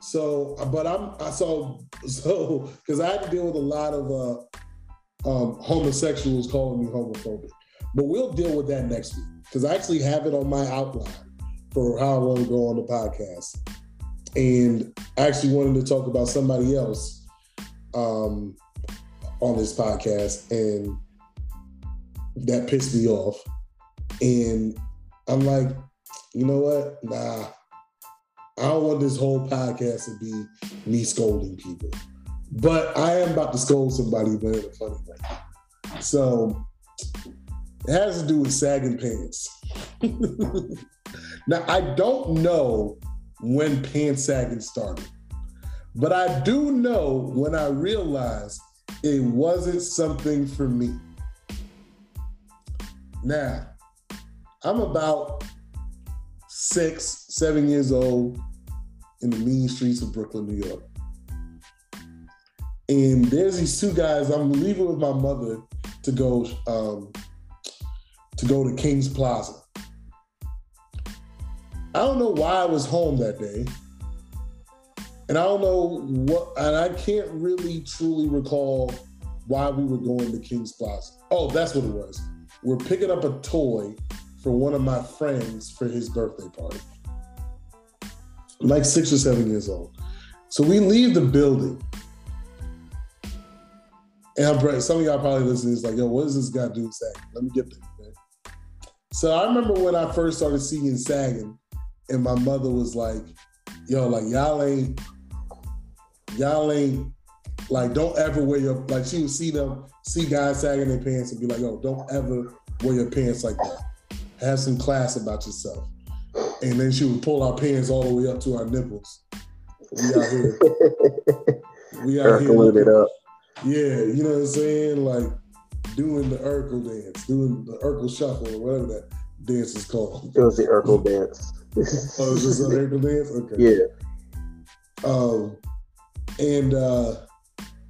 Speaker 1: So, but I'm I saw so because I had to deal with a lot of uh, um, homosexuals calling me homophobic. But we'll deal with that next week because I actually have it on my outline for how I want to go on the podcast. And I actually wanted to talk about somebody else um, on this podcast, and that pissed me off. And I'm like, you know what? Nah, I don't want this whole podcast to be me scolding people. But I am about to scold somebody, but in a funny way. So it has to do with sagging pants. now, I don't know when pants sagging started, but I do know when I realized it wasn't something for me. Now, I'm about six, seven years old in the mean streets of Brooklyn, New York. And there's these two guys. I'm leaving with my mother to go um, to go to King's Plaza. I don't know why I was home that day, and I don't know what, and I can't really truly recall why we were going to King's Plaza. Oh, that's what it was. We're picking up a toy for one of my friends for his birthday party. Like six or seven years old. So we leave the building. And I'm some of y'all probably listening is like, yo, what is this guy doing sagging? Let me get there. So I remember when I first started seeing sagging, and my mother was like, yo, like y'all ain't, y'all ain't like don't ever wear your like she would see them see guys sagging their pants and be like, yo, don't ever wear your pants like that have some class about yourself. And then she would pull our pants all the way up to our nipples. We out here. We out here.
Speaker 2: it up.
Speaker 1: Yeah, you know what I'm saying? Like doing the Urkel dance, doing the Urkel shuffle or whatever that dance is called.
Speaker 2: It was the Urkel dance.
Speaker 1: Oh, is this an Urkel dance? Okay.
Speaker 2: yeah.
Speaker 1: Um, and uh,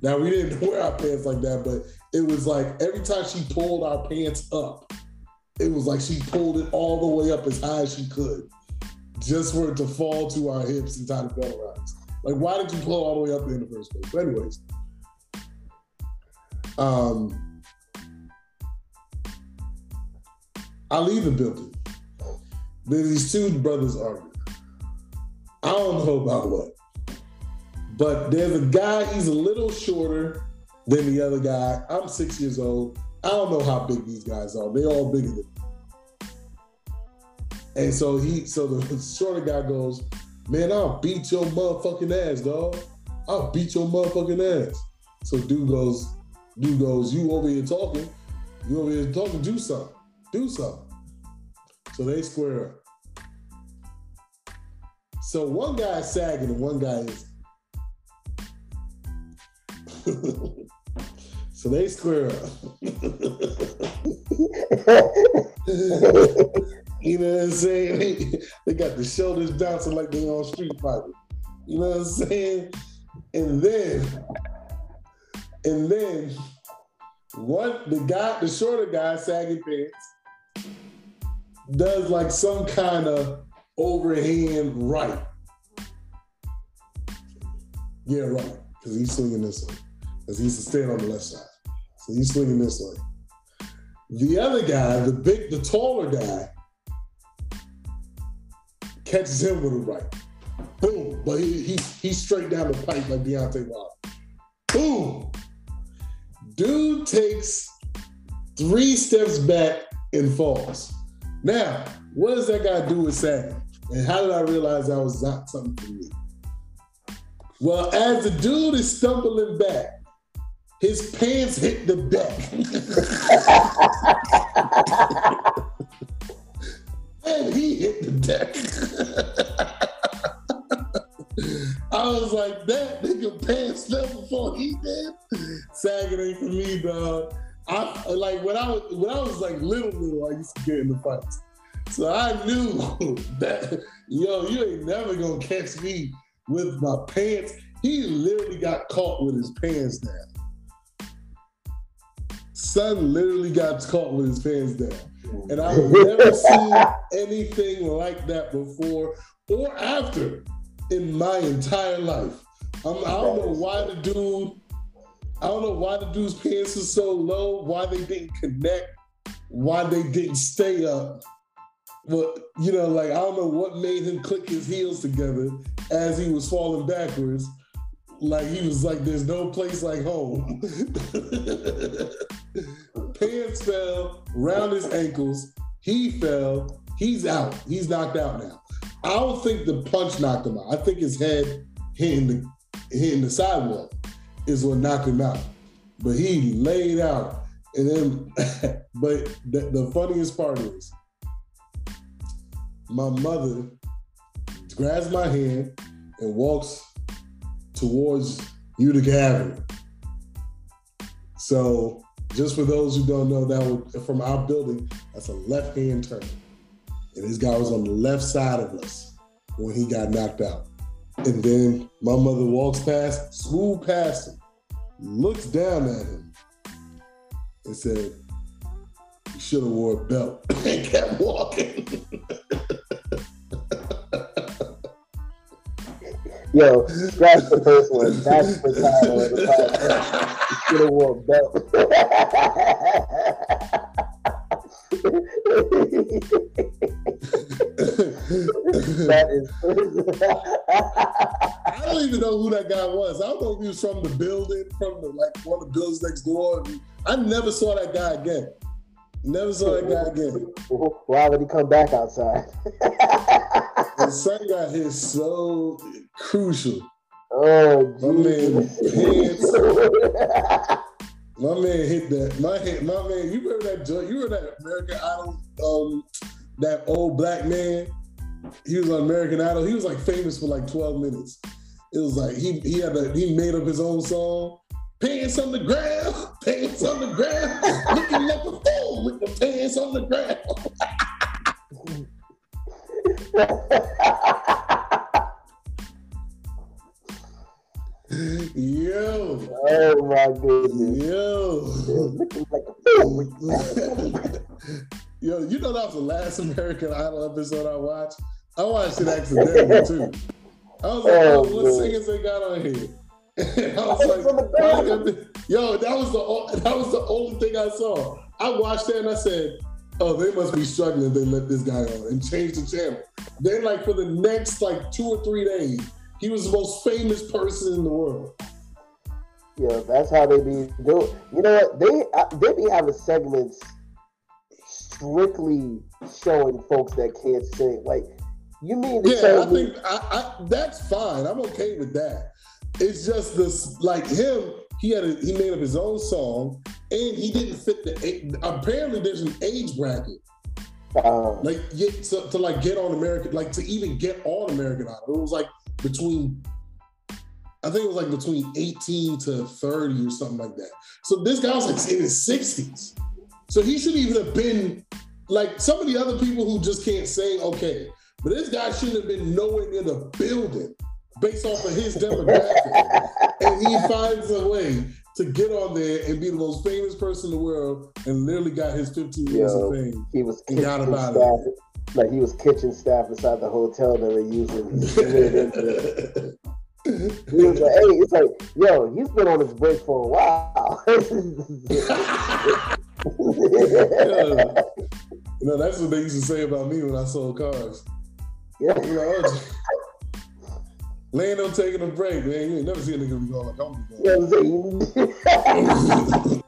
Speaker 1: now we didn't wear our pants like that, but it was like every time she pulled our pants up, it was like she pulled it all the way up as high as she could, just for it to fall to our hips and tie the belt around us. Like, why did you pull all the way up there in the first place? But anyways, um, I leave the building. These two brothers arguing. I don't know about what. But there's a guy, he's a little shorter than the other guy. I'm six years old. I don't know how big these guys are. They all bigger than me. And so he, so the shorter guy goes, Man, I'll beat your motherfucking ass, dog. I'll beat your motherfucking ass. So dude goes, dude goes, you over here talking, you over here talking, do something. Do something. So they square up. So one guy is sagging and one guy is so they square up. you know what I'm saying? They, got the shoulders bouncing like they on Street fighting. You know what I'm saying? And then, and then, one the guy, the shorter guy, sagging pants, does like some kind of overhand right. Yeah, right. Because he's swinging this way. Because he's staying on the left side. So he's swinging this way. The other guy, the big, the taller guy, catches him with a right. Boom. But he, he he's straight down the pipe like Deontay Wilder. Boom. Dude takes three steps back and falls. Now, what does that guy do with sagging? And how did I realize that was not something for me? Well, as the dude is stumbling back, his pants hit the deck. and he hit the deck. I was like, that nigga pants fell before he did. Sagging ain't for me, dog. I like when I was when I was like little little, I used to get in the fights. So I knew that yo, you ain't never gonna catch me with my pants. He literally got caught with his pants down. Son literally got caught with his pants down. And I've never seen anything like that before or after in my entire life. I'm, I don't know why the dude, I don't know why the dude's pants are so low, why they didn't connect, why they didn't stay up. But you know, like I don't know what made him click his heels together as he was falling backwards. Like he was like, "There's no place like home." Pants fell around his ankles. He fell. He's out. He's knocked out now. I don't think the punch knocked him out. I think his head hitting the hitting the sidewalk is what knocked him out. But he laid out, and then. but the, the funniest part is my mother grabs my hand and walks towards Utica Avenue. So, just for those who don't know, that was from our building, that's a left hand turn. And this guy was on the left side of us when he got knocked out. And then my mother walks past, smooth past him, looks down at him, and said, You should have wore a belt and kept walking.
Speaker 2: Yo, that's the first one. That's the title of the podcast. You should have wore a belt. that is.
Speaker 1: I don't even know who that guy was. I don't know if he was from the building, from the like one of the buildings next door. I never saw that guy again. Never saw that guy again.
Speaker 2: Why would he come back outside?
Speaker 1: The sun got hit so crucial.
Speaker 2: oh,
Speaker 1: My man
Speaker 2: Jesus.
Speaker 1: pants. My man hit that. My hit, my man. You remember that joint? You remember that American Idol um, that old black man. He was on American Idol. He was like famous for like 12 minutes. It was like he he had a he made up his own song. Pants on the ground, pants on the ground, looking like a fool with the pants on the ground. Yo.
Speaker 2: Oh my goodness.
Speaker 1: Yo. Yo, you know that was the last American Idol episode I watched. I watched it accidentally too. I was like, oh, oh what singers they got on here? I was like, yo, that was the that was the only thing I saw. I watched that and I said, oh, they must be struggling. They let this guy on and change the channel. Then, like for the next like two or three days, he was the most famous person in the world.
Speaker 2: Yeah, that's how they be doing. You know what? They uh, they be having segments strictly showing folks that can't sing. Like, you mean?
Speaker 1: Yeah, I think I, I, that's fine. I'm okay with that. It's just this, like him. He had a, he made up his own song, and he didn't fit the. Apparently, there's an age bracket. Uh, like to, to like get on American, like to even get on American Idol. It was like between I think it was like between 18 to 30 or something like that. So this guy was like in his 60s. So he shouldn't even have been like some of the other people who just can't sing, okay. But this guy shouldn't have been nowhere near the building based off of his demographic. and he finds a way to get on there and be the most famous person in the world and literally got his 15 years of fame.
Speaker 2: He was and got about it like he was kitchen staff inside the hotel that they're using. he was like, hey, it's like, yo, he's been on his break for a while.
Speaker 1: You know, that's what they used to say about me when I sold cars. Yeah. Like, oh, Lando taking a break, man. You ain't never seen a nigga be going like I'm going.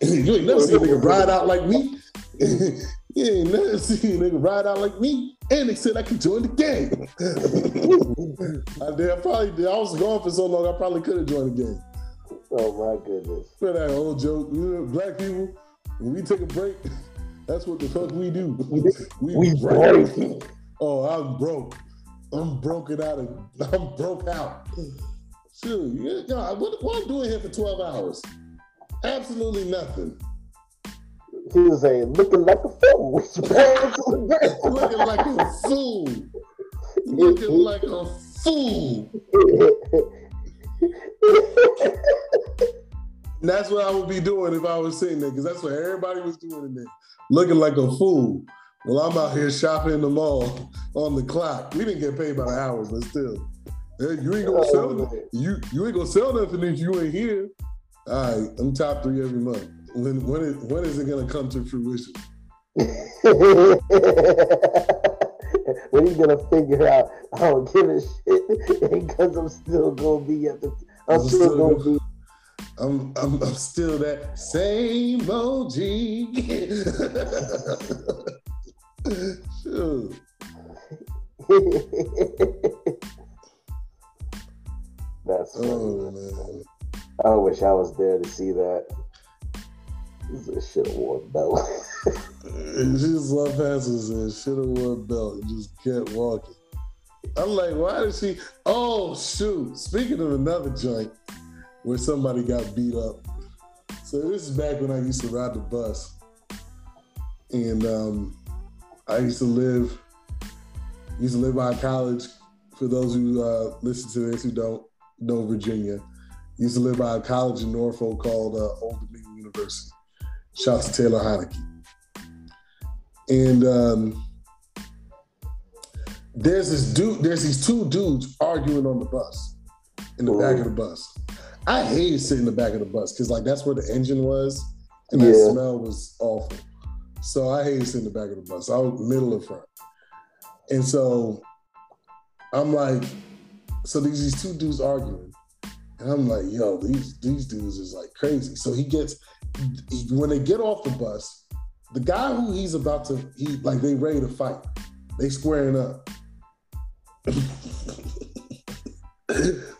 Speaker 1: you ain't never seen a nigga ride out like me. You ain't never seen a nigga ride out like me. And they said I could join the gang. I did. I probably did. I was gone for so long, I probably could have joined the gang.
Speaker 2: Oh my goodness.
Speaker 1: For that old joke. You know, black people, when we take a break, that's what the fuck we do.
Speaker 2: we, we break.
Speaker 1: Oh, I'm broke. I'm broken out of I'm broke out. Shoot, yeah, what, what I'm doing here for 12 hours? Absolutely nothing.
Speaker 2: He was saying, looking like a fool.
Speaker 1: looking like a fool. Looking like a fool. that's what I would be doing if I was sitting there, because that's what everybody was doing in there. Looking like a fool. Well, I'm out here shopping in the mall on the clock. We didn't get paid by the hour, but still. Hey, you ain't gonna oh, sell man. you you ain't gonna sell nothing if you ain't here. All right, I'm top three every month when when is, when is it going to come to fruition?
Speaker 2: when are you gonna figure out I don't give a shit because I'm still gonna be at the I'm, I'm still, still, gonna, gonna be
Speaker 1: I'm, I'm I'm still that same OG. sure.
Speaker 2: That's funny. Oh, man. I wish I was there to see that. He should have worn a belt.
Speaker 1: she just love passes and should have worn a belt and just kept walking. I'm like, why did she? Oh shoot! Speaking of another joint where somebody got beat up. So this is back when I used to ride the bus, and um, I used to live used to live by a college. For those who uh, listen to this who don't know Virginia, used to live by a college in Norfolk called uh, Old Dominion University. Shouts to Taylor Heinicke. And um, there's this dude, there's these two dudes arguing on the bus, in the Ooh. back of the bus. I hated sitting in the back of the bus because like that's where the engine was, and yeah. that smell was awful. So I hated sitting in the back of the bus. I was middle of front. And so I'm like, so these, these two dudes arguing. And I'm like, yo, these these dudes is like crazy. So he gets when they get off the bus, the guy who he's about to, he like they ready to fight. They squaring up.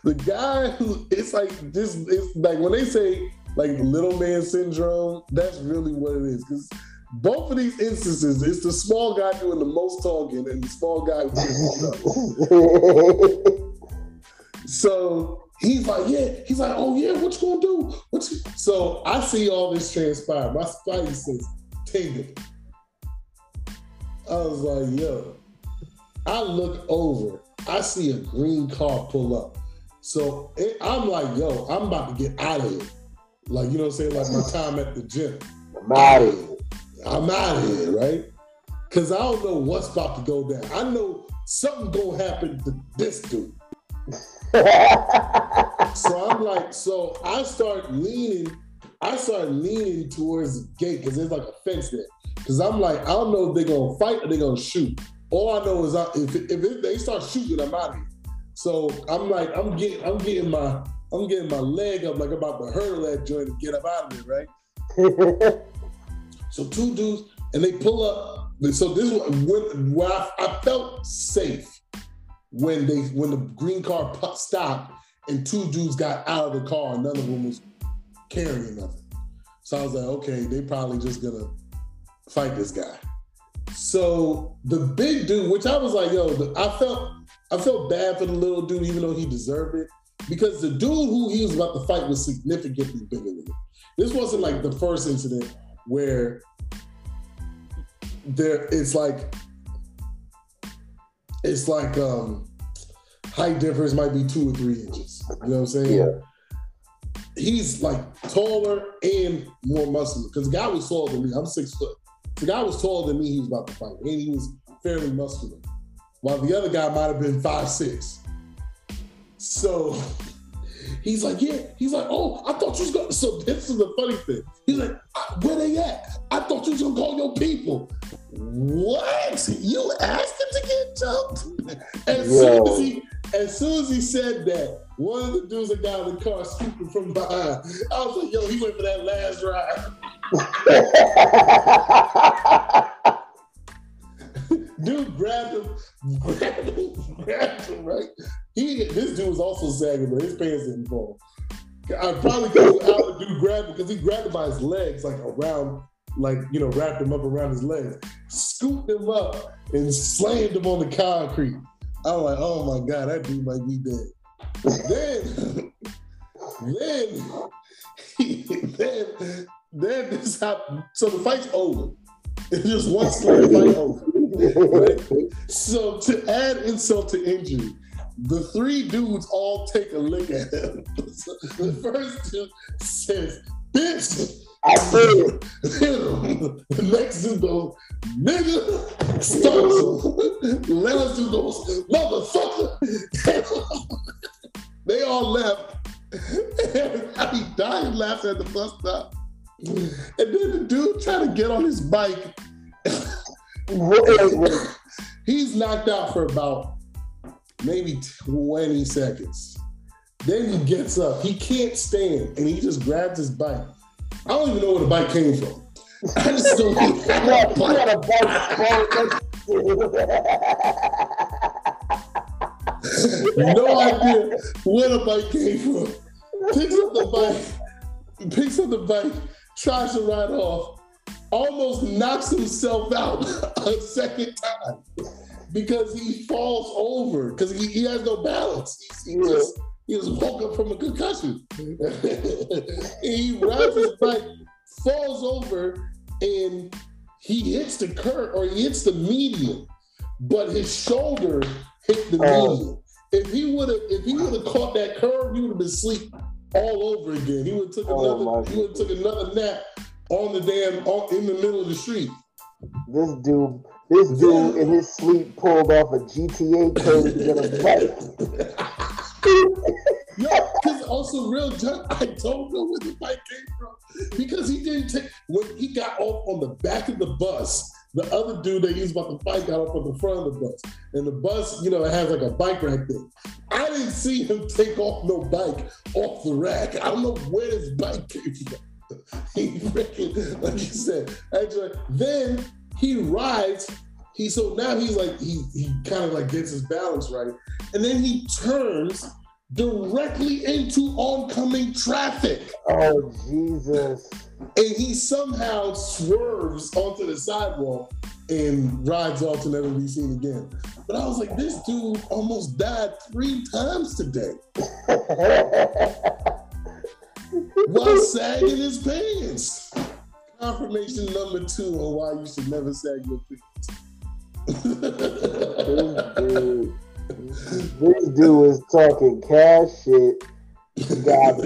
Speaker 1: the guy who it's like this it's like when they say like little man syndrome, that's really what it is. Cause both of these instances, it's the small guy doing the most talking and the small guy So he's like, yeah, he's like, oh yeah, what you gonna do? What you? So I see all this transpire. My spidey says, tingle. I was like, yo. I look over. I see a green car pull up. So it, I'm like, yo, I'm about to get out of here. Like, you know what I'm saying? Like my time at the gym.
Speaker 2: I'm out of here.
Speaker 1: I'm out of here, right? Because I don't know what's about to go down. I know something gonna happen to this dude. So I'm like, so I start leaning, I start leaning towards the gate because there's like a fence there. Because I'm like, I don't know if they're gonna fight or they're gonna shoot. All I know is I, if if it, they start shooting, I'm out of here. So I'm like, I'm getting, I'm getting my, I'm getting my leg up like about to hurdle that joint to get up out of there, right? so two dudes, and they pull up. So this is when, where I, I felt safe when they when the green car stopped and two dudes got out of the car and none of them was carrying nothing. So I was like, okay, they probably just gonna fight this guy. So the big dude, which I was like, yo, I felt I felt bad for the little dude, even though he deserved it, because the dude who he was about to fight was significantly bigger than him. This wasn't like the first incident where there it's like it's like um height difference might be two or three inches. You know what I'm saying?
Speaker 2: Yeah.
Speaker 1: He's like taller and more muscular because the guy was taller than me. I'm six foot. The guy was taller than me. He was about to fight, and he was fairly muscular, while the other guy might have been five six. So he's like, yeah. He's like, oh, I thought you was going. To. So this is the funny thing. He's like, uh, where they at? I thought you was gonna call your people. What? You asked him to get jumped? As soon as he as soon as he said that, one of the dudes that got in the car scooping from behind. I was like, yo, he went for that last ride. dude grabbed him, grabbed him, grabbed him, right? He this dude was also sagging, but his pants didn't fall. I probably because how the dude grabbed him because he grabbed him by his legs, like around, like you know, wrapped him up around his legs, scooped him up and slammed him on the concrete. I'm like, oh my god, that dude might be dead. then, then, then, then this happened. So the fight's over. It's just one slam fight over. Right? So to add insult to injury, the three dudes all take a look at him. The first dude says, "Bitch." I said, next dude goes, nigga. Last dude goes, motherfucker. they all left. I be dying laughing at the bus stop. And then the dude trying to get on his bike. He's knocked out for about maybe 20 seconds. Then he gets up. He can't stand, and he just grabs his bike. I don't even know where the bike came from. I just don't know. he had a bike. no idea where the bike came from. Picks up the bike, picks up the bike, tries to ride off, almost knocks himself out a second time because he falls over because he, he has no balance. He, he just he just woke up from a concussion. he rides his bike, falls over, and he hits the curb or he hits the median, but his shoulder hit the oh. median. If he would have, if he would have caught that curve, he would have been asleep all over again. He would have took oh another, he would have took another nap on the damn on, in the middle of the street.
Speaker 2: This dude this dude in his sleep pulled off a GTA code to get a bike.
Speaker 1: yeah, because also real I don't know where the bike came from because he didn't take when he got off on the back of the bus. The other dude that he was about to fight got off on the front of the bus, and the bus, you know, it has like a bike rack thing. I didn't see him take off no bike off the rack. I don't know where this bike came from. he freaking, like you said, then he rides. He so now he's like he he kind of like gets his balance right, and then he turns directly into oncoming traffic.
Speaker 2: Oh Jesus!
Speaker 1: and he somehow swerves onto the sidewalk and rides off to never be seen again. But I was like, this dude almost died three times today while sagging his pants. Confirmation number two on why you should never sag your pants.
Speaker 2: This, dude, this dude was talking cash shit. He got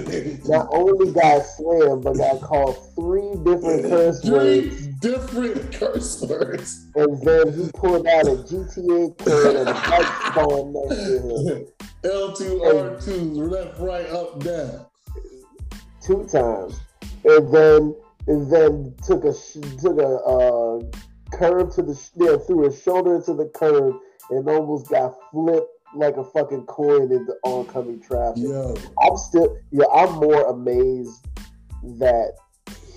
Speaker 2: not only got slammed, but got called three different curse
Speaker 1: Three
Speaker 2: words.
Speaker 1: different curse words.
Speaker 2: And then he pulled out a GTA card and a bike spawn next to him
Speaker 1: L2, R2, left, right, up, down.
Speaker 2: two times, and then and then took a took a uh, curve to the yeah, threw his shoulder into the curve and almost got flipped like a fucking coin into oncoming traffic.
Speaker 1: Yo,
Speaker 2: I'm still yeah, I'm more amazed that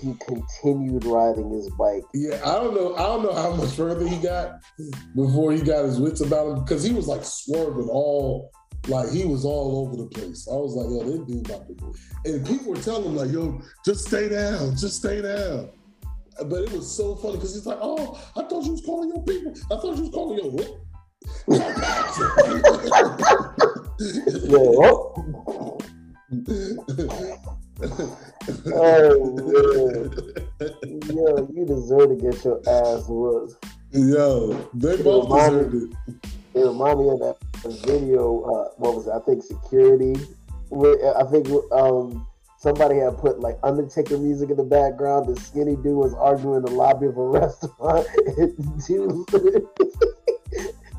Speaker 2: he continued riding his bike.
Speaker 1: yeah, I don't know. I don't know how much further he got before he got his wits about him because he was like swerving all, like he was all over the place. I was like, yo, this dude about to go. And people were telling him like, yo, just stay down, just stay down. But it was so funny because he's like, oh, I thought you was calling your people. I thought you was calling your what?
Speaker 2: Yeah. Oh man. Yo, you deserve to get your ass whooped.
Speaker 1: Yo, they both deserved it.
Speaker 2: It reminded me of that video. Uh, what was it? I think security. I think um, somebody had put like Undertaker music in the background. The skinny dude was arguing in the lobby of a restaurant. And dude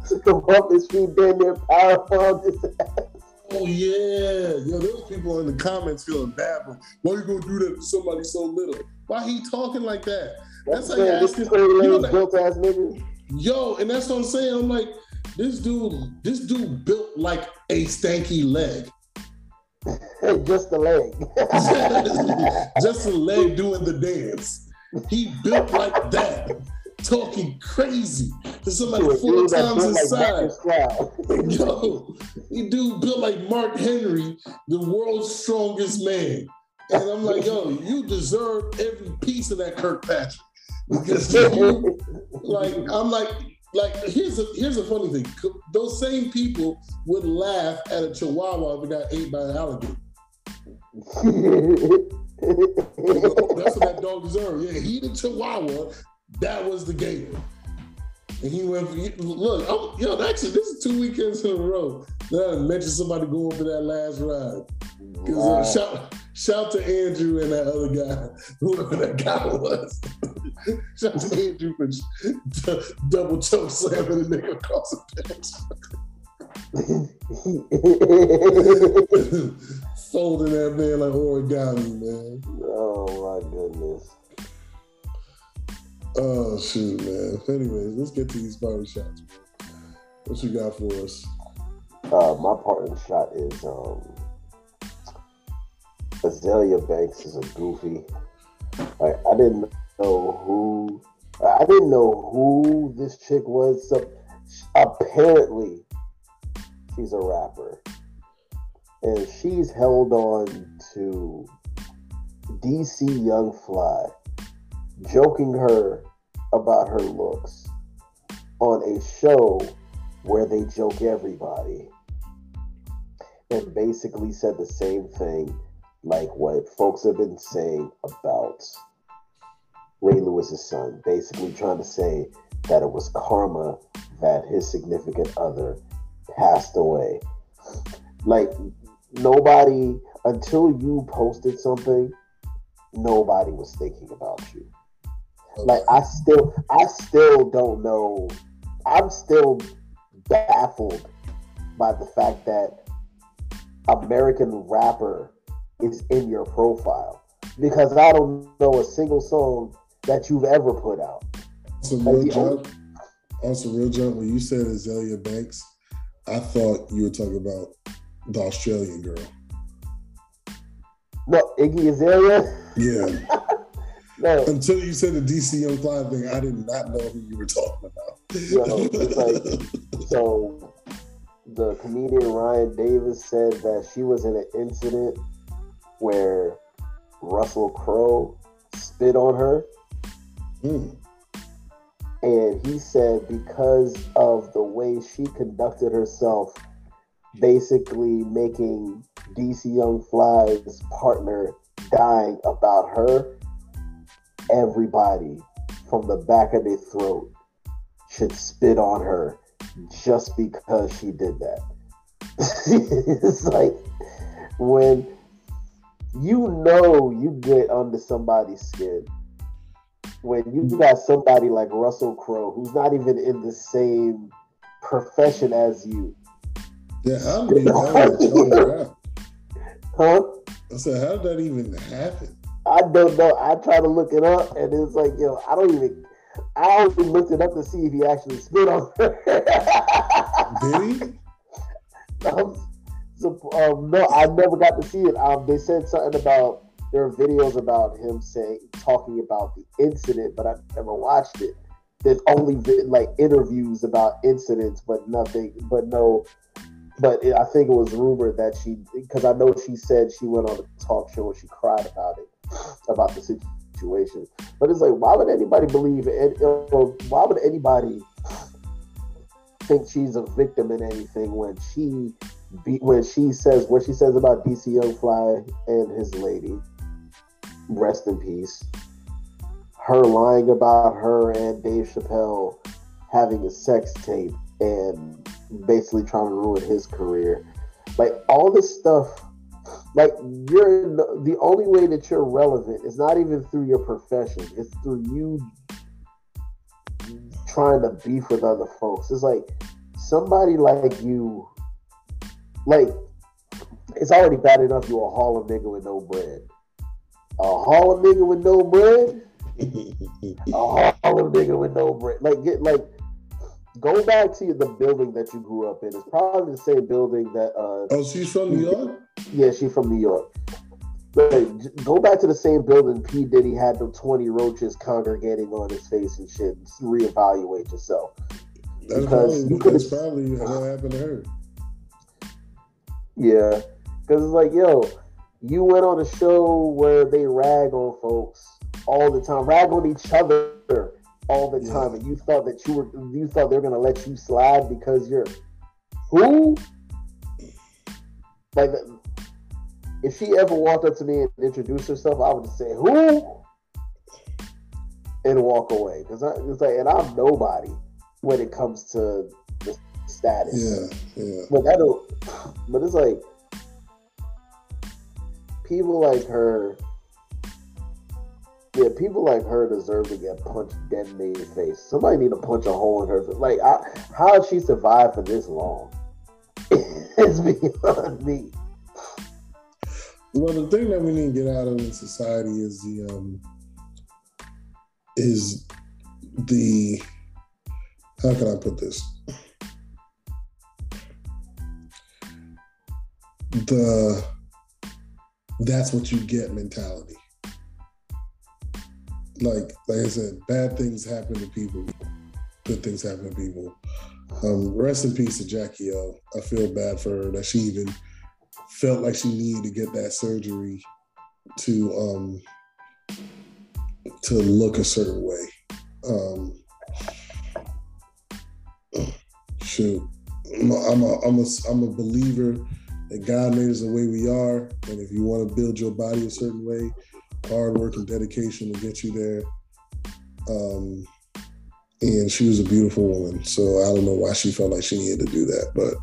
Speaker 2: took him off his feet, damn near power bombed his ass.
Speaker 1: Oh yeah, yo, there was people in the comments feeling bad. But why you gonna do that to somebody so little? Why he talking like that? That's like
Speaker 2: Man, this
Speaker 1: asking, you know
Speaker 2: built ass nigga.
Speaker 1: yo, and that's what I'm saying. I'm like, this dude, this dude built like a stanky leg, Hey,
Speaker 2: just the leg.
Speaker 1: just a leg doing the dance. He built like that, talking crazy to somebody
Speaker 2: a
Speaker 1: four times his size. Yo, he dude built like Mark Henry, the world's strongest man. And I'm like, yo, you deserve every piece of that Kirkpatrick. Because you, like, I'm like, like, here's a here's a funny thing. Those same people would laugh at a chihuahua if it got ate by an alligator. That's what that dog deserved. Yeah, he the chihuahua, that was the gator. And he went, he- look, I'm, yo, actually, this is two weekends in a row that I mentioned somebody going for that last ride. 'Cause, uh,
Speaker 2: Wow.
Speaker 1: shout, shout to Andrew and that other guy, whoever that guy was. shout to Andrew for d- double choke slamming the nigga across the bench. Folding that man like origami, man.
Speaker 2: oh my goodness.
Speaker 1: Oh shoot, man. Anyways, let's get to these final shots. What you got for us?
Speaker 2: Uh, my partner shot is um, Azealia Banks is a goofy. Like I didn't know who I didn't know who this chick was. So apparently, she's a rapper, and she's held on to DC Young Fly, joking her about her looks on a show where they joke everybody and basically said the same thing like what folks have been saying about Ray Lewis's son, basically trying to say that it was karma that his significant other passed away. Like nobody until you posted something, nobody was thinking about you. Like I still I still don't know. I'm still baffled by the fact that American rapper is in your profile because I don't know a single song that you've ever put out.
Speaker 1: Some
Speaker 2: Like
Speaker 1: real jump. Also, real jump. When you said Azealia Banks, I thought you were talking about the Australian girl.
Speaker 2: No, Iggy Azalea.
Speaker 1: Yeah.
Speaker 2: No,
Speaker 1: Until you said the DC Young Fly thing, I did not know who you were talking about.
Speaker 2: Yo, it's like- so the comedian Ryan Davis said that she was in an incident where Russell Crowe spit on her.
Speaker 1: Mm.
Speaker 2: And he said because of the way she conducted herself, basically making DC Young Fly's partner dying about her, everybody from the back of their throat should spit on her just because she did that. it's like when you know you get under somebody's skin. When you got somebody like Russell Crowe, who's not even in the same profession as you.
Speaker 1: Yeah, how did that
Speaker 2: Huh?
Speaker 1: I said, how did that even happen?
Speaker 2: I don't know. I try to look it up, and it's like, yo, I don't even. I only looked it up to see if he actually spit on her.
Speaker 1: Did he?
Speaker 2: um, no, I never got to see it. Um, they said something about there are videos about him saying talking about the incident, but I never watched it. There's only like interviews about incidents, but nothing, but no. But it, I think it was rumored that she, because I know she said she went on a talk show and she cried about it, about the situation. But it's like, why would anybody believe it? Why would anybody think she's a victim in anything when she be, when she says what she says about DC Young Fly and his lady, rest in peace. Her lying about her and Dave Chappelle having a sex tape and basically trying to ruin his career. Like all this stuff, like you're the only way that you're relevant is not even through your profession, it's through you trying to beef with other folks. It's like somebody like you, like it's already bad enough you're a Harlem nigga with no bread. A Harlem nigga with no bread. a Harlem nigga with no bread. Like get like go back to the building that you grew up in. It's probably the same building that. Uh,
Speaker 1: oh, she's from New York.
Speaker 2: Yeah, she's from New York. Like, go back to the same building P. Diddy had the 20 roaches congregating on his face and shit. And reevaluate yourself.
Speaker 1: That's because probably, that's probably what happened to her.
Speaker 2: Yeah. Because it's like, yo, you went on a show where they rag on folks all the time, rag on each other all the yeah. time, and you thought that you were you thought they were gonna let you slide because you're who? Like if she ever walked up to me and introduced herself, I would say, "Who?" and walk away because I it's like, and I'm nobody when it comes to the status.
Speaker 1: Yeah, yeah.
Speaker 2: But that, but it's like people like her. Yeah, people like her deserve to get punched dead in the face. Somebody need to punch a hole in her. Like, I, how she survived for this long? it's beyond me.
Speaker 1: Well, the thing that we need to get out of in society is the um, is the how can I put this? The that's what you get mentality. Like like I said, bad things happen to people, good things happen to people. Um, rest in peace to Jackie O. I feel bad for her that she even felt like she needed to get that surgery to um to look a certain way. Um shoot. I'm a, I'm a, I'm a, believer that God made us the way we are, and if you want to build your body a certain way, hard work and dedication will get you there. Um, and she was a beautiful woman, so I don't know why she felt like she needed to do that, but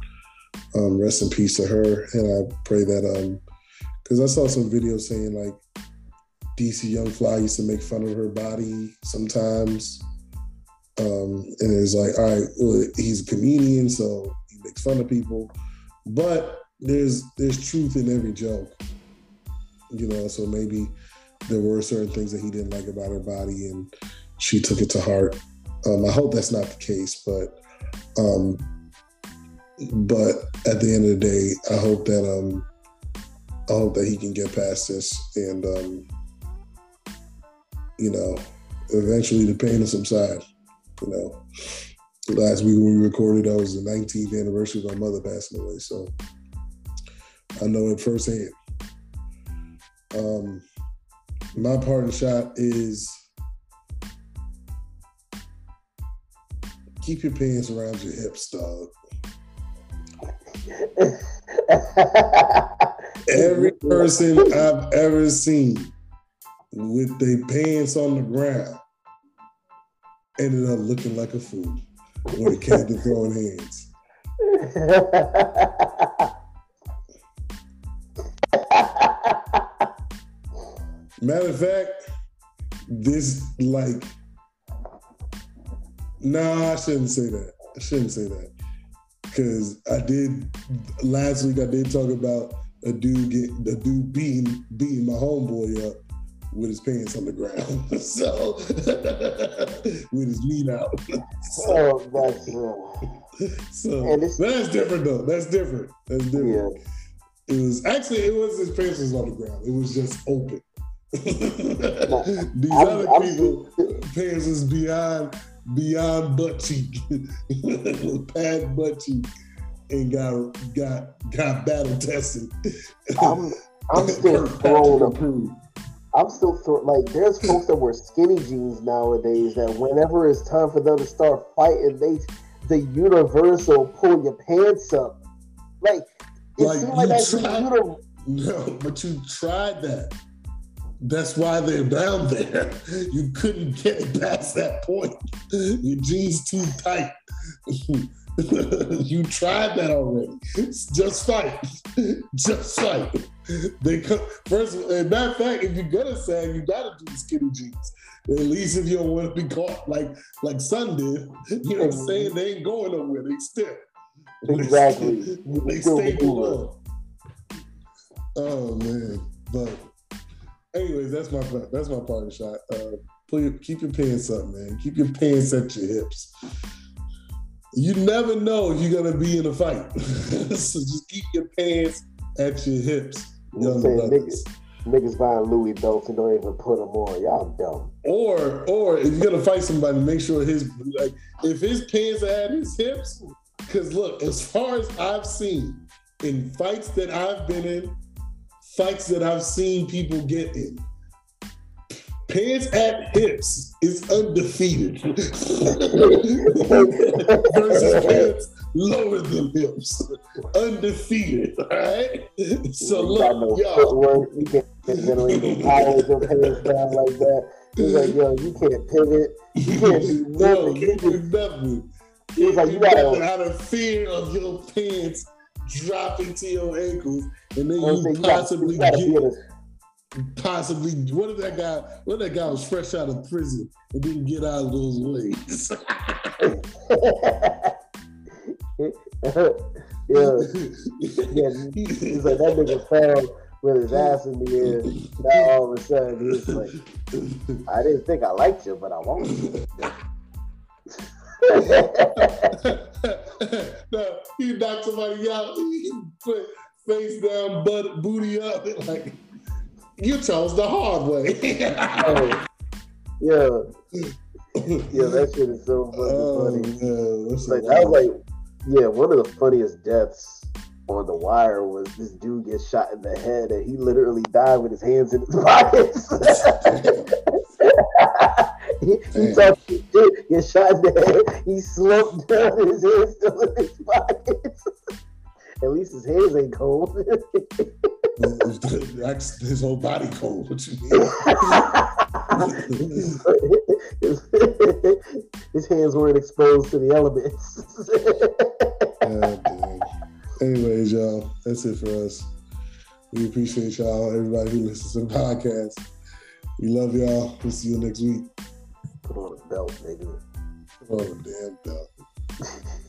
Speaker 1: um, rest in peace to her. And I pray that, um, because I saw some videos saying like DC Young Fly used to make fun of her body sometimes. Um, and it's like, all right, well, he's a comedian, so he makes fun of people. But there's there's truth in every joke. You know, so maybe there were certain things that he didn't like about her body and she took it to heart. Um, I hope that's not the case, but um, but at the end of the day, I hope that um, I hope that he can get past this and um, you know, eventually the pain will subside. You know, last week when we recorded, that was the 19th anniversary of my mother passing away, so I know it firsthand. Um, My parting shot is keep your pants around your hips, dog. Every person I've ever seen with their pants on the ground ended up looking like a fool when it came to throwing hands. Matter of fact, this like, nah, I shouldn't say that. I shouldn't say that because I did last week. I did talk about a dude get the dude beating beating my homeboy up with his pants on the ground, so with his meat out. so, oh, that's uh, so that's different though. That's different. That's different. Yeah. It was actually it was his pants was on the ground. It was just open. These I'm, other I'm, people pants is beyond beyond butt cheek, past butt cheek, and got got got battle tested.
Speaker 2: I'm I'm still throwing up. I'm still throw, like there's folks that wear skinny jeans nowadays that whenever it's time for them to start fighting, they the universal pull your pants up. Like it like seems like that's
Speaker 1: tried, universal. No, but you tried that. That's why they're down there. You couldn't get past that point. Your jeans too tight. you tried that already. Just fight. Just fight. They come first. Matter of fact, if you're gonna sag, you gotta do skinny jeans. At least if you don't want to be caught like like Sun did. You know what I'm saying? They ain't going nowhere. They still.
Speaker 2: Exactly.
Speaker 1: they stay below. Oh man, but anyways, that's my that's my party shot. Uh, keep your pants up, man. Keep your pants at your hips. You never know if you're gonna be in a fight, so just keep your pants at your hips. Young
Speaker 2: niggas, niggas buying Louis belts and don't even put them on. Y'all dumb.
Speaker 1: Or, or if you're gonna fight somebody, make sure his like if his pants are at his hips. Because look, as far as I've seen in fights that I've been in, fights that I've seen people get in. Pants at hips is undefeated versus pants lower than hips, undefeated. All right. So you look, y'all. You can't generate no power your pants down like that. He's like, yo, you can't pivot. You can't do nothing. Yo, can't do nothing. He's like, you got out of fear of your pants dropping to your ankles, and then you, you possibly gotta, you get possibly what if that guy what if that guy was fresh out of prison and didn't get out of those ways.
Speaker 2: yeah, yeah. He's like that nigga fell with his ass in the air. Now all of a sudden he's like, I didn't think I liked you, but I want you.
Speaker 1: No, he knocked somebody out. He put face down, butt, booty up. Like you chose the hard way.
Speaker 2: oh, yeah, yeah, that shit is so fucking oh, funny. Man, like, I was like, yeah, one of the funniest deaths on the wire was this dude gets shot in the head and he literally died with his hands in his pockets. he, he talked shit, get shot head. He slumped down, his hands still in his pockets. At least his hands ain't cold.
Speaker 1: That's his whole body cold. What you
Speaker 2: mean? his, his hands weren't exposed to the elements.
Speaker 1: oh, Anyways, y'all, that's it for us. We appreciate y'all, everybody who listens to the podcast. We love y'all. We'll see you next week.
Speaker 2: Put on a belt, nigga.
Speaker 1: Put on a damn belt.